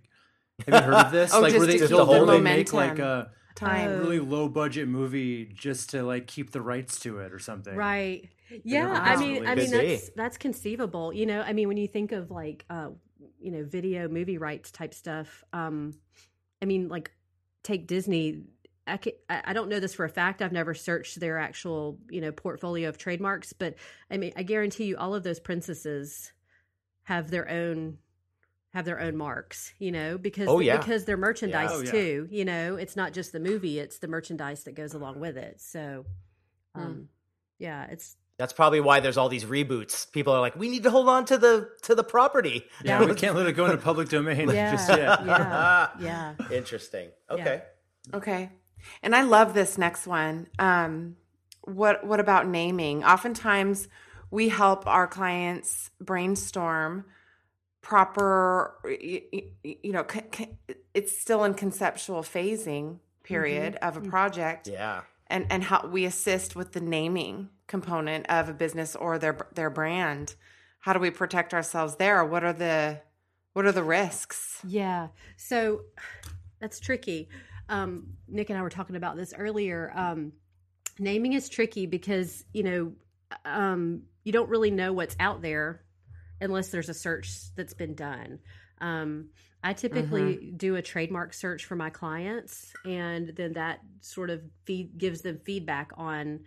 have you heard of this? Oh, like just where they to keep feel the they make like a Time. Oh. really low budget movie just to like keep the rights to it or something. Right. Yeah. I gets mean, I mean that's that's conceivable. You know, I mean, when you think of like, uh, you know, video movie rights type stuff. Um, I mean, like, take Disney. I, ca- I I don't know this for a fact. I've never searched their actual, you know, portfolio of trademarks, but I mean, I guarantee you, all of those princesses have their own have their own marks. You know, because Oh, yeah. because they're merchandise Oh, yeah. too. You know, it's not just the movie; it's the merchandise that goes along with it. So, Hmm. um, yeah, it's That's probably why there's all these reboots. People are like, we need to hold on to the to the property. Yeah, we can't let it go into public domain Yeah. just yet. yeah, yeah. Interesting. Okay. Okay. And I love this next one. Um, what what about naming? Oftentimes we help our clients brainstorm proper y- y- y- you know c- c- it's still in conceptual phasing period of a project Yeah. and and how we assist with the naming component of a business or their their brand how do we protect ourselves there what are the what are the risks Yeah. So that's tricky. Um, Nick and I were talking about this earlier. Um, naming is tricky because, you know, um, you don't really know what's out there unless there's a search that's been done. Um, I typically do a trademark search for my clients, and then that sort of feed, gives them feedback on,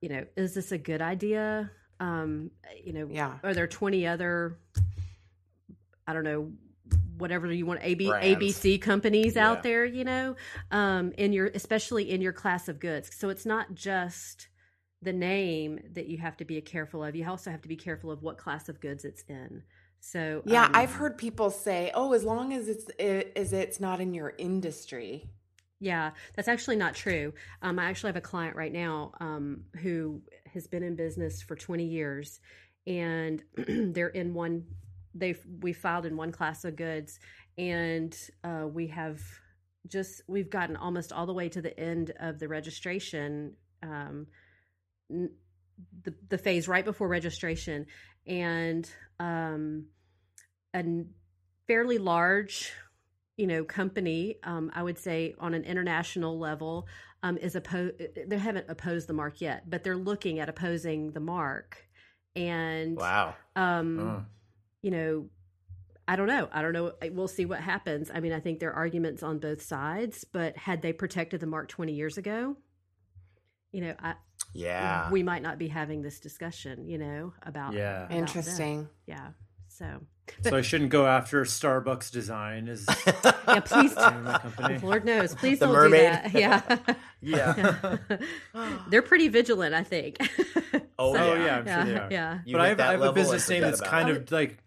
you know, is this a good idea? Um, you know, Yeah. are there 20 other I don't know whatever you want AB Brands. ABC companies Yeah. out there, you know, um in your especially in your class of goods. So it's not just the name that you have to be careful of. You also have to be careful of what class of goods it's in. So Yeah, um, I've heard people say, "Oh, as long as it's as it's not in your industry." Yeah, that's actually not true. Um, I actually have a client right now um, who has been in business for 20 years, and they're in one. They we filed in one class of goods, and uh, we have just we've gotten almost all the way to the end of the registration, um, n- the the phase right before registration, and um, a fairly large you know company um, i would say on an international level um, is opposed they haven't opposed the mark yet but they're looking at opposing the mark and Wow. um. You know i don't know i don't know we'll see what happens i mean i think there are arguments on both sides but had they protected the mark 20 years ago you know I, Yeah. we might not be having this discussion you know about Yeah. about them. Interesting. yeah so So I shouldn't go after Starbucks design is yeah please the my company. lord knows please The don't mermaid? do that yeah yeah. They're pretty vigilant, I think. Oh, Oh yeah. yeah, I'm sure they are. yeah. But I have, I have a business name that's about kind it. of like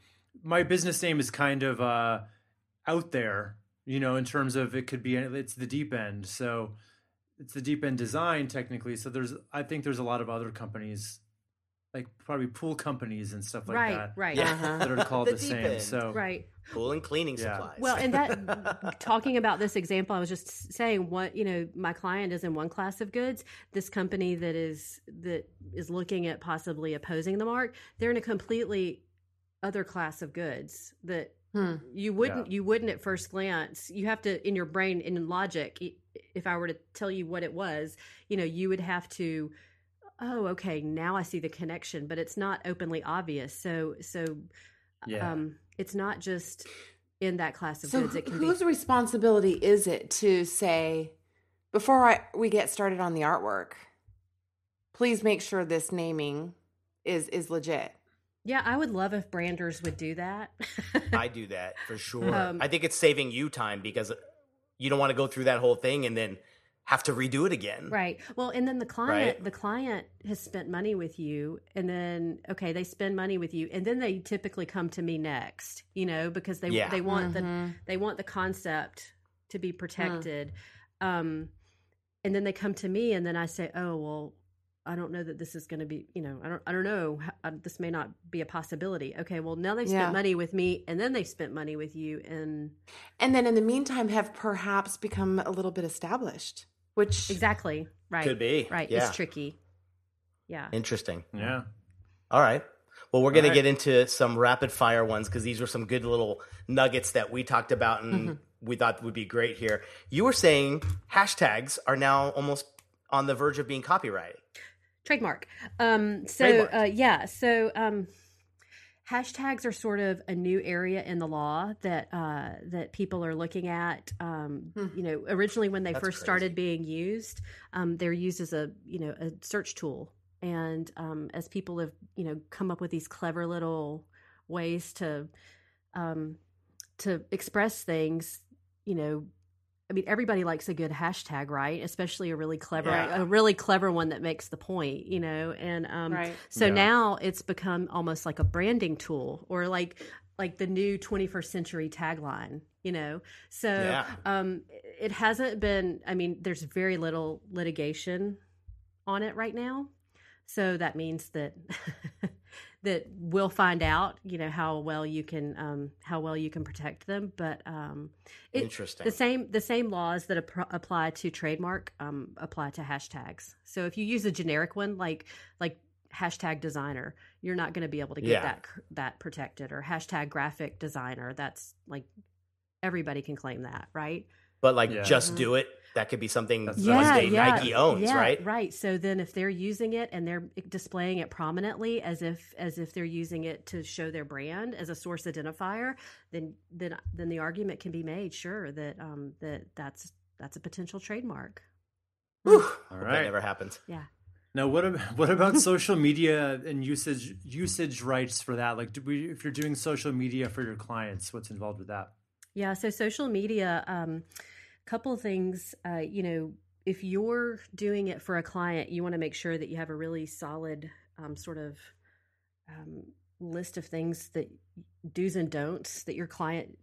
my business name is kind of uh, out there, you know, in terms of it could be it's the deep end. So it's the deep end design technically. So there's I think there's a lot of other companies like probably pool companies and stuff like right, that right, Yeah. Uh-huh. that are called The the, same. end. So right. Pool and cleaning Yeah. supplies. Well, and that talking about this example, I was just saying what you know, my client is in one class of goods. This company that is that is looking at possibly opposing the mark, they're in a completely other class of goods that Hmm. you wouldn't you wouldn't at first glance. You have to in your brain in logic. If I were to tell you what it was, you know, you would have to. Oh, okay. Now I see the connection, but it's not openly obvious. So, so Yeah. um, it's not just in that class of So goods. It can whose be responsibility is it to say before I we get started on the artwork, please make sure this naming is is legit. Yeah. I would love if branders would do that. I do that for sure. Um, I think it's saving you time because you don't want to go through that whole thing and then have to redo it again. right. Well, and then the client, Right. the client has spent money with you, and then okay, they spend money with you, and then they typically come to me next. You know, because they Yeah. they want the Mhm. they want the concept to be protected. Um, and then they come to me, and then I say, oh well. I don't know that this is going to be, you know, I don't, I don't know. How- uh, This may not be a possibility. Okay, well now they've spent Yeah. money with me, and then they've spent money with you, and And then in the meantime have perhaps become a little bit established, which exactly right, Could be. right. Yeah. It's tricky. Yeah. Interesting. yeah. All right. Well, we're going All to get into some rapid fire ones because these were some good little nuggets that we talked about and we thought would be great here. You were saying hashtags are now almost on the verge of being copyrighted. Trademark um so Trademarked. uh yeah so um hashtags are sort of a new area in the law that uh that people are looking at um Hmm. you know originally when they That's first crazy. started being used um they're used as a you know a search tool and um as people have you know come up with these clever little ways to um to express things you know I mean, everybody likes a good hashtag, right? Especially a really clever, Yeah. a really clever one that makes the point, you know. And um, right. so Yeah. now it's become almost like a branding tool, or like like the new 21st century tagline, you know. So Yeah. um, it hasn't been. I mean, there's very little litigation on it right now, so that means that that we'll find out, you know, how well you can um, how well you can protect them. But um, it, Interesting. the same the same laws that ap- apply to trademark um, apply to hashtags. So if you use a generic one like like hashtag designer, you're not going to be able to get Yeah. that that protected or hashtag graphic designer. That's like everybody can claim that, right? but like Yeah. just do it. That could be something That's one right. day Nike owns, yeah, right? Right. So then if they're using it and they're displaying it prominently as if as if they're using it to show their brand as a source identifier, then then then the argument can be made, sure, that um that that's that's a potential trademark. Whew. All Hope that never happens. Yeah. Now, what ab- what about social media and usage usage rights for that? Like, do we, if you're doing social media for your clients, what's involved with that? Yeah, so social media, um, couple of things. Uh, you know, if you're doing it for a client, you want to make sure that you have a really solid um, sort of um, list of things that do's and don'ts that your client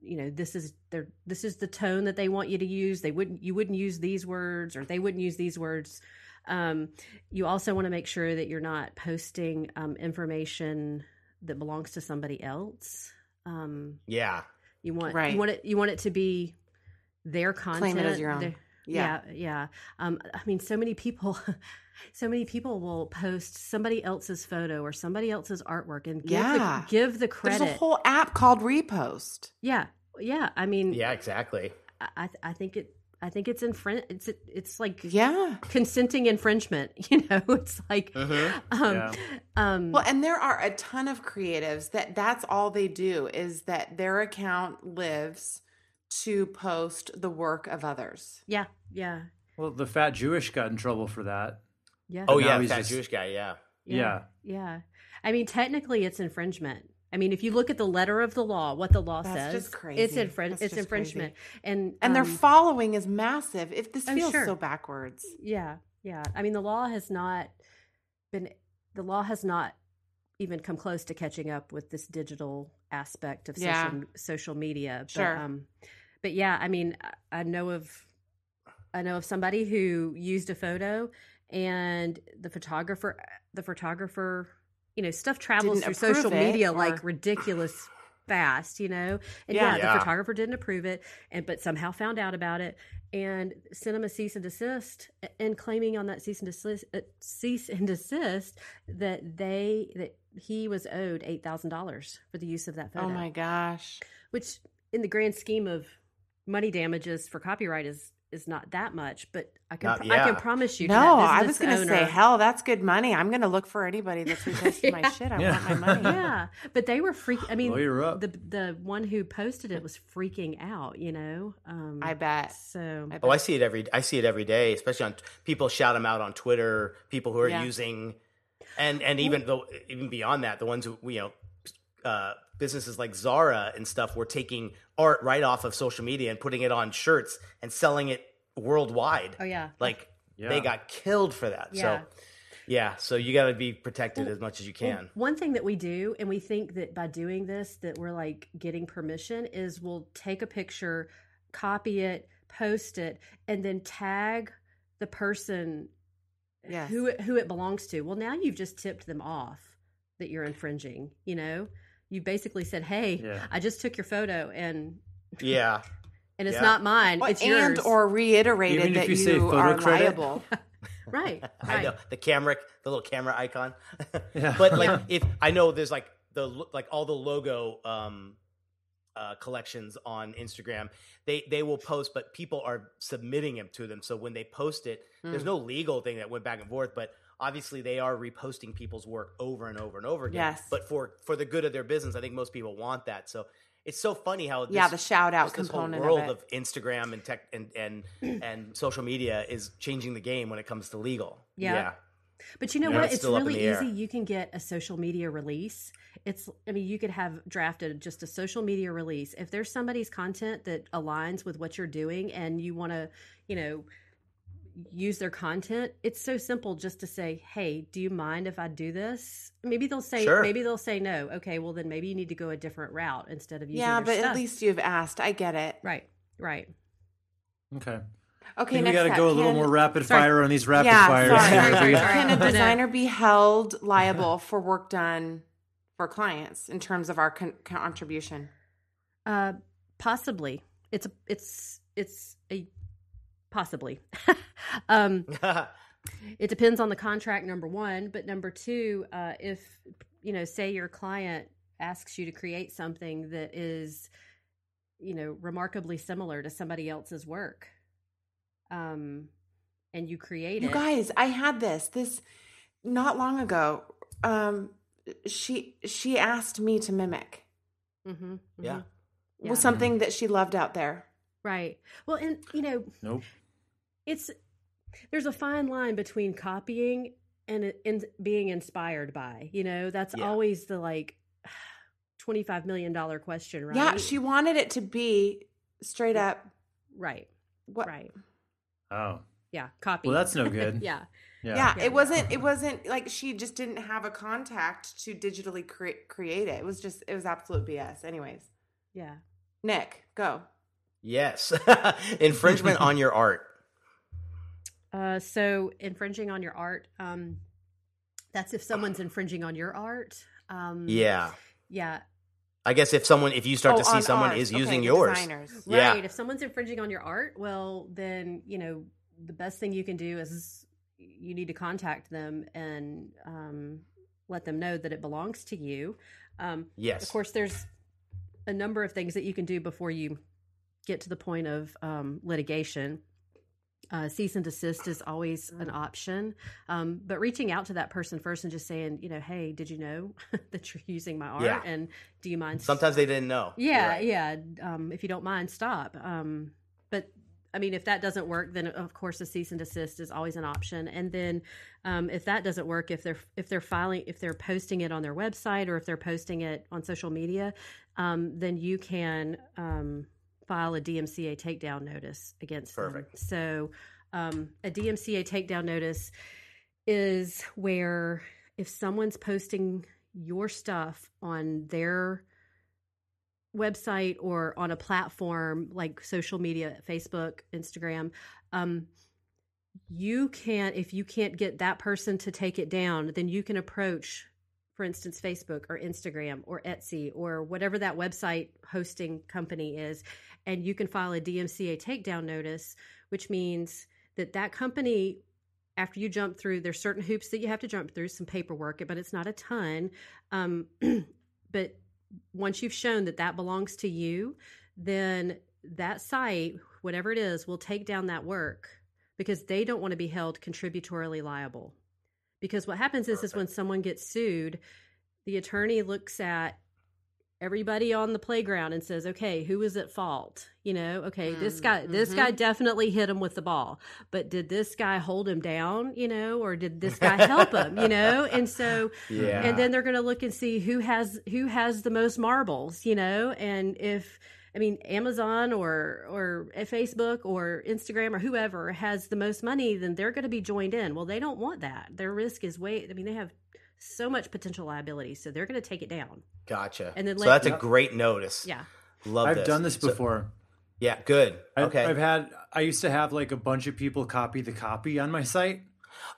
you know this is their this is the tone that they want you to use they wouldn't you wouldn't use these words or they wouldn't use these words um, you also want to make sure that you're not posting um, information that belongs to somebody else um, yeah you want Right. you want it you want it to be their content Claim it as your own. their- Yeah. yeah yeah um i mean so many people so many people will post somebody else's photo or somebody else's artwork and give Yeah. the, give the There's a whole app called Repost. yeah yeah i mean yeah exactly I, I I think it i think it's infring it's it's like Yeah. consenting infringement you know it's like Mhm. um Yeah. um Well, and there are a ton of creatives that that's all they do is that their account lives to post the work of others. yeah yeah Well, the fat Jewish got in trouble for that. yeah oh yeah he's fat just- jewish guy yeah Yeah. Yeah. I mean, technically, it's infringement. I mean, if you look at the letter of the law, what the law That's says, just crazy. it's infring- That's it's just infringement, and And their um, following is massive. If this Oh, feels sure. so backwards. yeah, yeah. I mean, the law has not been the law has not even come close to catching up with this digital aspect of Yeah. social social media. But, Sure. um, but yeah, I mean, I- I know of I know of somebody who used a photo, and the photographer the photographer, you know, stuff travels Didn't through social media or- like ridiculous fast, you know. And Yeah. yeah, Yeah. the photographer didn't approve it, and but somehow found out about it and sent him a cease and desist, and claiming on that cease and desist, uh, cease and desist that they that he was owed eight thousand dollars for the use of that photo. Oh my gosh. Which, in the grand scheme of money damages for copyright, is is not that much. But I can Not- pro- I can promise you. No, I was going to say, hell, that's good money. I'm going to look for anybody that's reposted my shit. I Yeah. want my money. yeah, but they were freak. I mean, Lawyer up. the the one who posted it was freaking out. You know, um, I bet. So I Oh, I see it every. I see it every day, especially on people shout them out on Twitter. People who are Yeah. using, and and even though even beyond that, the ones who you know, uh, businesses like Zara and stuff were taking art right off of social media and putting it on shirts and selling it worldwide. oh yeah, Like Yeah. they got killed for that. Yeah. So yeah, so you got to be protected as much as you Well, can. one thing that we do, and we think that by doing this, that we're like getting permission, is we'll take a picture, copy it, post it, and then tag the person Yes. who it, who it belongs to. Well, now you've just tipped them off that you're infringing. You know, you basically said, "Hey, Yeah. I just took your photo, and Yeah. and it's Yeah. not mine; Well, it's and yours." or reiterated Even if that you you, say photo are credit. liable. right, I know the camera, the little camera icon. Yeah. but like, if I know there's like the like all the logo um, uh, collections on Instagram, they they will post, but people are submitting them to them. So when they post it, there's Hmm. no legal thing that went back and forth, but obviously they are reposting people's work over and over and over again. Yes. But for for the good of their business, I think most people want that. So it's so funny how this, yeah, the shout out just this whole component world of it. of, Instagram and tech and and and social media is changing the game when it comes to legal. Yeah. But you know Yeah, what? it's It's still up in really the air. easy. You can get a social media release. It's, I mean, you could have drafted just a social media release. If there's somebody's content that aligns with what you're doing and you want to, you know, use their content, it's so simple just to say, hey, do you mind if I do this? Maybe they'll say, Sure. maybe they'll say no. Okay, well, then maybe you need to go a different route instead of using yeah, your but stuff. at least you've asked. I get it. Right, right. Okay. Okay, think we got to up, go a little can- more rapid Sorry. fire on these rapid yeah, fires. sorry. Sorry, sorry, sorry. Can a designer be held liable for work done for clients in terms of our con- contribution? Uh, possibly. It's a, it's it's a possibly. um, it depends on the contract. Number one, but number two, uh, if you know, say your client asks you to create something that is, you know, remarkably similar to somebody else's work, um, and you create You it. guys, I had this this not long ago. Um, she she asked me to mimic mm-hmm, Yeah. Yeah. was something that she loved out there. Right. Well, and you know, Nope. it's there's a fine line between copying and in, being inspired by you know that's Yeah. always the like 25 million dollar question right Yeah, she wanted it to be straight up. right What? right Oh, Yeah, copy. well, that's no good. yeah. yeah. Yeah, Yeah. it wasn't. It wasn't like she just didn't have a contact to digitally cre- create it. It was just. It was absolute BS. Anyways, Yeah. Nick, go. Yes. Infringement on your art. Uh, so infringing on your art, um, that's if someone's infringing on your art. Um, Yeah. Yeah. I guess if someone, if you start Oh, to see someone ours. is Okay, using yours, designers. Yeah. Right. If someone's infringing on your art, well, then, you know, the best thing you can do is you need to contact them and um, let them know that it belongs to you. Um, yes, Of course, there's a number of things that you can do before you get to the point of um, litigation. Uh, cease and desist is always an option, um, but reaching out to that person first and just saying, you know, hey, did you know that you're using my art? Yeah. And do you mind? sometimes they didn't know. Yeah, right. yeah. Um, if you don't mind, stop. Um, but I mean, if that doesn't work, then of course a cease and desist is always an option. And then um, if that doesn't work, if they're if they're filing, if they're posting it on their website or if they're posting it on social media, um, then you can um, file a DMCA takedown notice against Perfect. them. So um, a DMCA takedown notice is where if someone's posting your stuff on their website or on a platform like social media facebook instagram um, you can't, if you can't get that person to take it down then you can approach for instance facebook or instagram or etsy or whatever that website hosting company is and you can file a dmca takedown notice which means that that company after you jump through there's certain hoops that you have to jump through some paperwork but it's not a ton. Um, but once you've shown that that belongs to you then that site whatever it is will take down that work because they don't want to be held contributorily liable. Because what happens is is when someone gets sued the attorney looks at everybody on the playground and says okay who is at fault you know okay this Mm, guy this mhm. guy definitely hit him with the ball but did this guy hold him down you know or did this guy help him you know and so Yeah. and then they're going to look and see who has who has the most marbles you know and if i mean amazon or or facebook or instagram or whoever has the most money then they're going to be joined in well they don't want that their risk is way i mean they have so much potential liability so they're going to take it down Gotcha. And then so let- that's a great notice. yeah Love I've this. done this So- before. yeah, good. I've, okay. I've had. I used to have like a bunch of people copy the copy on my site.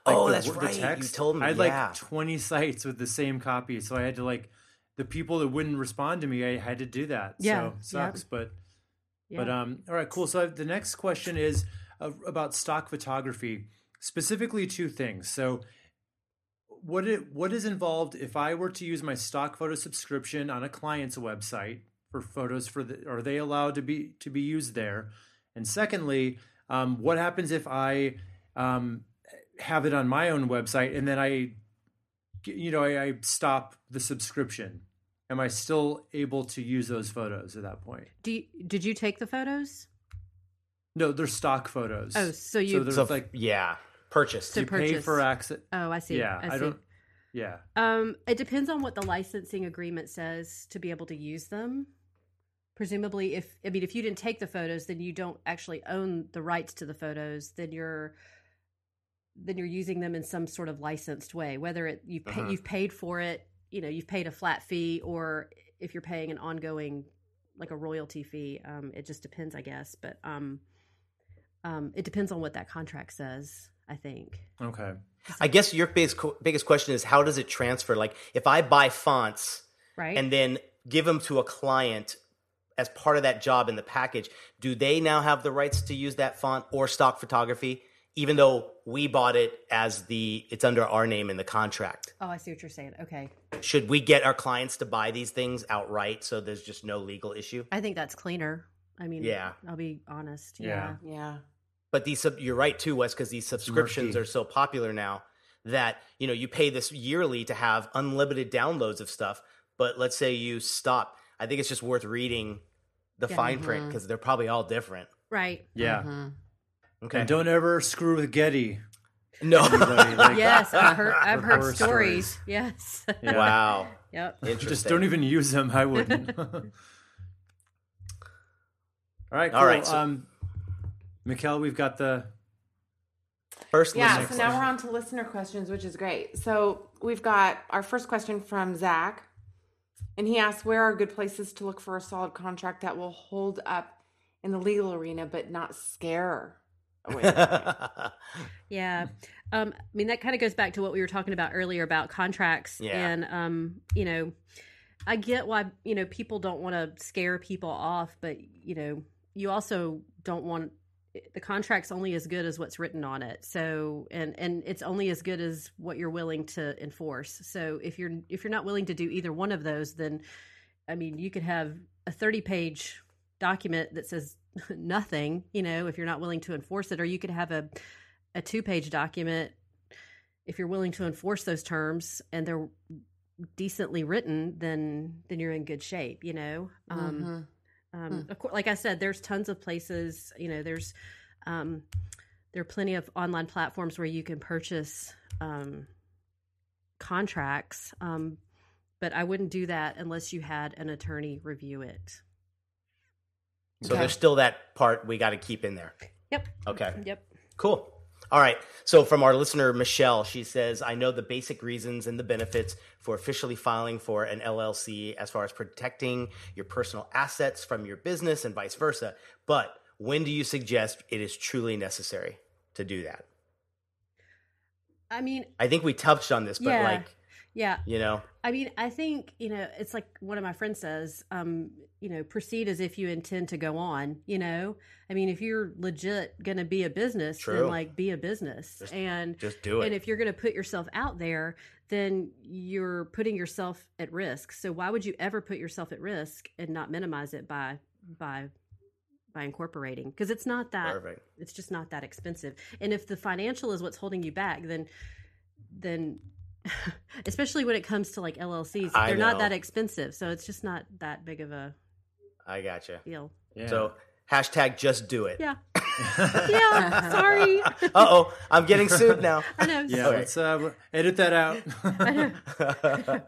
Like oh, the- that's the right. You text. told me. I had yeah. like 20 sites with the same copy, so I had to like the people that wouldn't respond to me. I had to do that. Yeah, so sucks, but yeah but um. All right, cool. So the next question is uh, about stock photography, specifically two things. So what it what is involved if I were to use my stock photo subscription on a client's website for photos for the are they allowed to be to be used there? And secondly, um, what happens if I um, have it on my own website and then I you know I, I stop the subscription? Am I still able to use those photos at that point? do you, did you take the photos No, they're stock photos. oh so you there's so like yeah, purchased. to you pay for access. oh i see Yeah, i, I don't. Yeah. Um, it depends on what the licensing agreement says to be able to use them. Presumably, if I mean, if you didn't take the photos, then you don't actually own the rights to the photos. Then you're then you're using them in some sort of licensed way. Whether it you pay, Uh-huh. you've paid for it, you know, you've paid a flat fee, or if you're paying an ongoing like a royalty fee, um, it just depends, I guess. But um, um, it depends on what that contract says. I think. Okay. I guess your biggest biggest question is how does it transfer? Like if I buy fonts Right. and then give them to a client as part of that job in the package, do they now have the rights to use that font or stock photography, even though we bought it as the it's under our name in the contract? oh, I see what you're saying. Okay. Should we get our clients to buy these things outright so there's just no legal issue? I think that's cleaner. I mean, Yeah. I'll be honest. Yeah. Yeah. Yeah. But these sub- you're right too, Wes, because these subscriptions Murky. are so popular now that you know you pay this yearly to have unlimited downloads of stuff. But let's say you stop, I think it's just worth reading the Yeah. fine print Mhm. because they're probably all different. Right. Yeah. Mhm. Okay. And don't ever screw with Getty. no. Anybody, like- yes, I've heard. I've heard horror stories. stories. Yes. Yeah. wow. yep. Interesting. Just don't even use them. I wouldn't. All right. Cool. All right, so- um, Mikkel, we've got the First, Yeah, listener so now question. we're on to listener questions, which is great. So we've got our first question from Zach, and he asks, Where are good places to look for a solid contract that will hold up in the legal arena but not scare away? Yeah. Um, I mean, that kind of goes back to what we were talking about earlier about contracts. Yeah. And, um, you know, I get why, you know, people don't want to scare people off, but, you know, you also don't want the contract's only as good as what's written on it. So, and, and it's only as good as what you're willing to enforce. So if you're, if you're not willing to do either one of those, then, I mean, you could have a 30 page document that says nothing, you know, if you're not willing to enforce it, or you could have a, a two page document if you're willing to enforce those terms and they're decently written then then you're in good shape you know um, Um of course like i said there's tons of places you know there's um there are plenty of online platforms where you can purchase um contracts um but i wouldn't do that unless you had an attorney review it so Okay. there's still that part we got to keep in there. yep Okay. yep Cool. All right. So from our listener Michelle, she says, "I know the basic reasons and the benefits for officially filing for an LLC as far as protecting your personal assets from your business and vice versa. But when do you suggest it is truly necessary to do that?" i mean I think we touched on this, but Yeah. like, yeah you know, I mean, I think, you know, it's like one of my friends says, um, you know, proceed as if you intend to go on, you know? I mean, if you're legit going to be a business, True. then like be a business. Just and just do it. and if you're going to put yourself out there, then you're putting yourself at risk. So why would you ever put yourself at risk and not minimize it by by by incorporating? Because it's not that Perfect. it's just not that expensive. And if the financial is what's holding you back, then then especially when it comes to like LLCs, they're not that expensive. So it's just not that big of a I gotcha. deal. Yeah. So hashtag just do it. Yeah. Yeah. Sorry. uh oh, I'm getting sued now. I know. yeah, Okay. let's uh, edit that out. I know.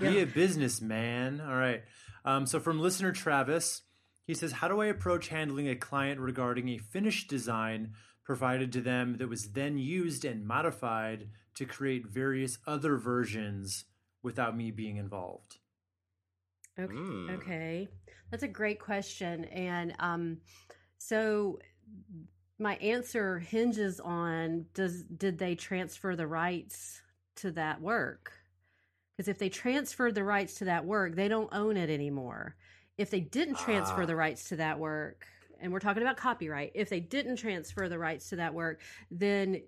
Be a businessman. All right. Um, so from listener Travis, he says, "How do I approach handling a client regarding a finished design provided to them that was then used and modified to create various other versions without me being involved?" Okay. Mm. Okay. That's a great question. And um so my answer hinges on does did they transfer the rights to that work? Because if they transferred the rights to that work, they don't own it anymore. If they didn't transfer Ah. the rights to that work, and we're talking about copyright, if they didn't transfer the rights to that work, then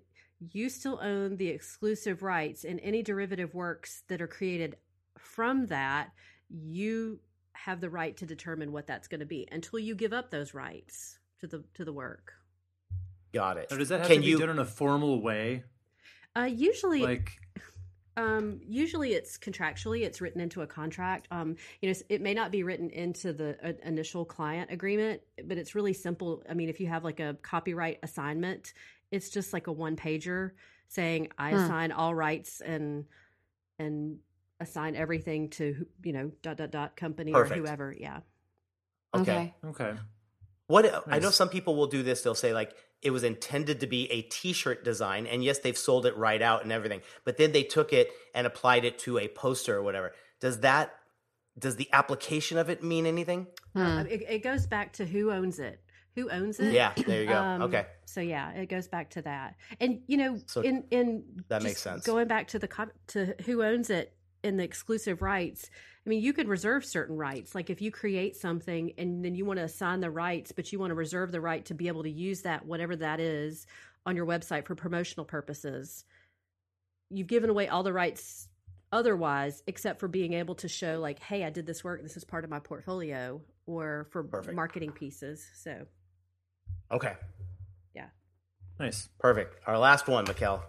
you still own the exclusive rights and any derivative works that are created from that you have the right to determine what that's going to be until you give up those rights to the to the work. Got it. So does that have Can to be you? done in a formal way? Uh, usually, Like, um, usually it's contractually, it's written into a contract. Um, you know, it may not be written into the uh, initial client agreement, but it's really simple. I mean, if you have like a copyright assignment, it's just like a one pager saying I Hmm. assign all rights and and assign everything to you know dot dot dot company Perfect. or whoever. Yeah. okay. okay. What I know some people will do this. They'll say like it was intended to be a T-shirt design, and yes, they've sold it right out and everything. But then they took it and applied it to a poster or whatever. Does that? Does the application of it mean anything? Hmm. Uh, It, it goes back to who owns it. Who owns it? Yeah, there you go. Um, okay, So yeah, it goes back to that. And you know, So in in that makes sense. Going back to the co- to who owns it in the exclusive rights. I mean, you could reserve certain rights. Like if you create something and then you want to assign the rights, but you want to reserve the right to be able to use that whatever that is on your website for promotional purposes. You've given away all the rights otherwise except for being able to show like hey i did this work this is part of my portfolio or for Perfect. marketing pieces so okay, Yeah. Nice. perfect. Our last one, Mikkel.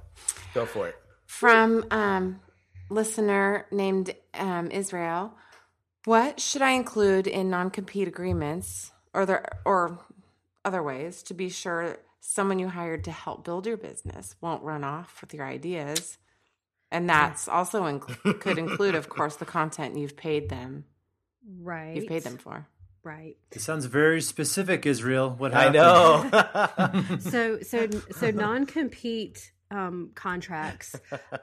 Go for it. From um, listener named um, Israel, what should I include in non-compete agreements or there or other ways to be sure someone you hired to help build your business won't run off with your ideas? And that's also inc- could include, of course, the content you've paid them. right You've paid them for. Right. It sounds very specific, Israel. What I know. So so so non-compete um, contracts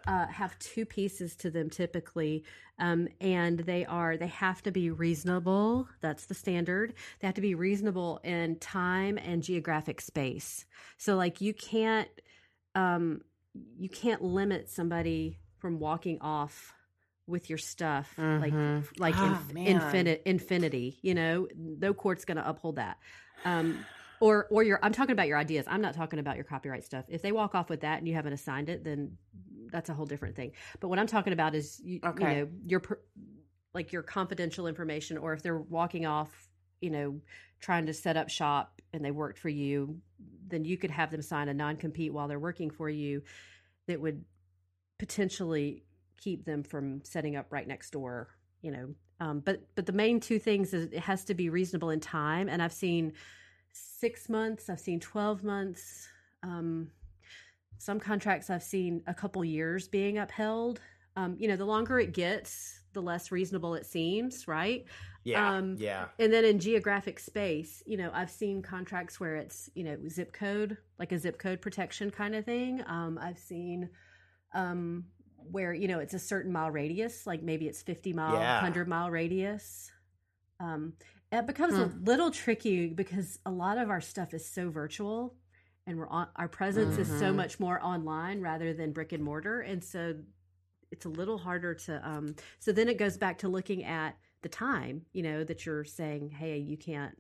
uh, have two pieces to them typically, um, and they are they have to be reasonable. That's the standard. They have to be reasonable in time and geographic space. So like you can't um, you can't limit somebody from walking off with your stuff like like Oh, inf- infinite infinity you know no court's going to uphold that um or or your i'm talking about your ideas. I'm not talking about your copyright stuff. If they walk off with that and you haven't assigned it then that's a whole different thing. But what i'm talking about is you, you know your like your confidential information or if they're walking off you know trying to set up shop and they worked for you then you could have them sign a non-compete while they're working for you that would potentially keep them from setting up right next door you know. Um, but but the main two things is it has to be reasonable in time. And i've seen six months i've seen 12 months um, some contracts i've seen a couple years being upheld um, you know the longer it gets the less reasonable it seems right yeah. Um, yeah. and then in geographic space, you know, I've seen contracts where it's, you know, zip code, like a zip code protection kind of thing. Um, I've seen um, where, you know, it's a certain mile radius, like maybe it's 50 mile, Yeah. 100 mile radius. Um, it becomes a little tricky because a lot of our stuff is so virtual and we're on, our presence is so much more online rather than brick and mortar. And so it's a little harder to um so then it goes back to looking at the time you know that you're saying hey you can't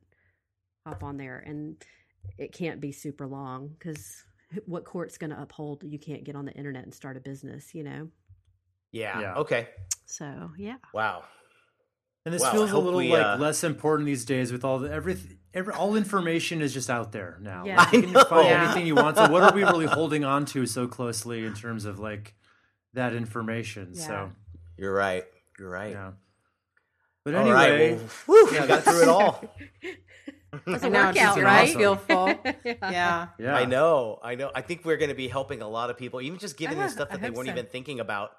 hop on there and it can't be super long because what court's going to uphold you can't get on the internet and start a business you know Yeah. Yeah. Okay. so yeah Wow. And this Wow, feels a little we, like uh, less important these days with all the everything. Every, all information is just out there now. Yeah. Like, you can know. find Yeah. anything you want. So what are we really holding on to so closely in terms of like that information? So You're right. You're right. yeah. But All right, anyway, well, whew, yeah, got through it all. it's I a know, workout right mouth feel full? yeah. yeah, I know. I know. I think we're going to be helping a lot of people, even just giving them Ah, stuff I that they weren't so. even thinking about,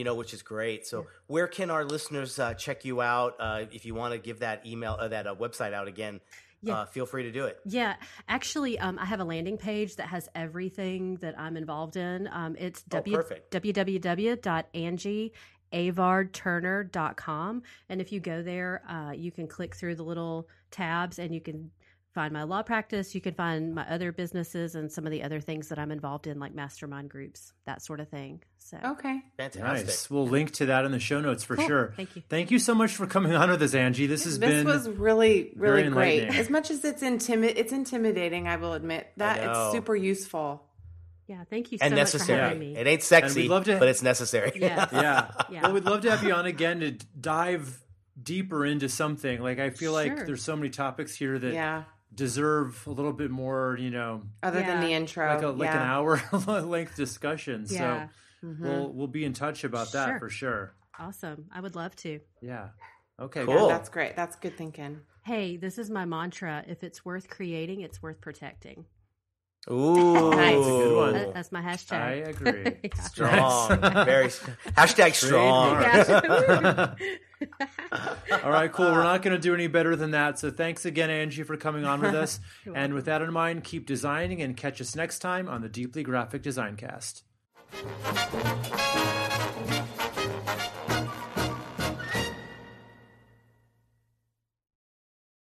you know, which is great. So, where can our listeners uh, check you out? Uh, if you want to give that email, uh, that uh, website out again, Yeah. uh, feel free to do it. Yeah, actually, um, I have a landing page that has everything that I'm involved in. Um, it's Oh, w- www.angieavardturner.com. And if you go there, uh, you can click through the little tabs and you can find my law practice. You can find my other businesses and some of the other things that I'm involved in, like mastermind groups, that sort of thing. So, Okay. Fantastic. nice. We'll link to that in the show notes for Cool. sure. Thank you. Thank you so much for coming on with us, Angie. This has This been was really, really great. As much as it's intimi- it's intimidating, I will admit that it's super useful. yeah, thank you so and much for necessary. having me. It ain't sexy, love to- but it's necessary. Yeah. yeah. Yeah. Well, we'd love to have you on again to dive deeper into something. Like I feel like there's so many topics here that Yeah. Deserve a little bit more, you know, Other than the intro. like a like an hour length discussion. Yeah. So we'll we'll be in touch about that Sure. for sure. Awesome. I would love to. Yeah. Okay. Cool. That's great. That's good thinking. Hey, this is my mantra. If it's worth creating, it's worth protecting. Ooh, Nice. That's a good one. That- that's my hashtag. I agree. Yeah. strong. Very hashtag strong. All right, cool. We're not going to do any better than that. So thanks again, Angie, for coming on with us. and with that in mind, keep designing and catch us next time on the Deeply Graphic Design Cast.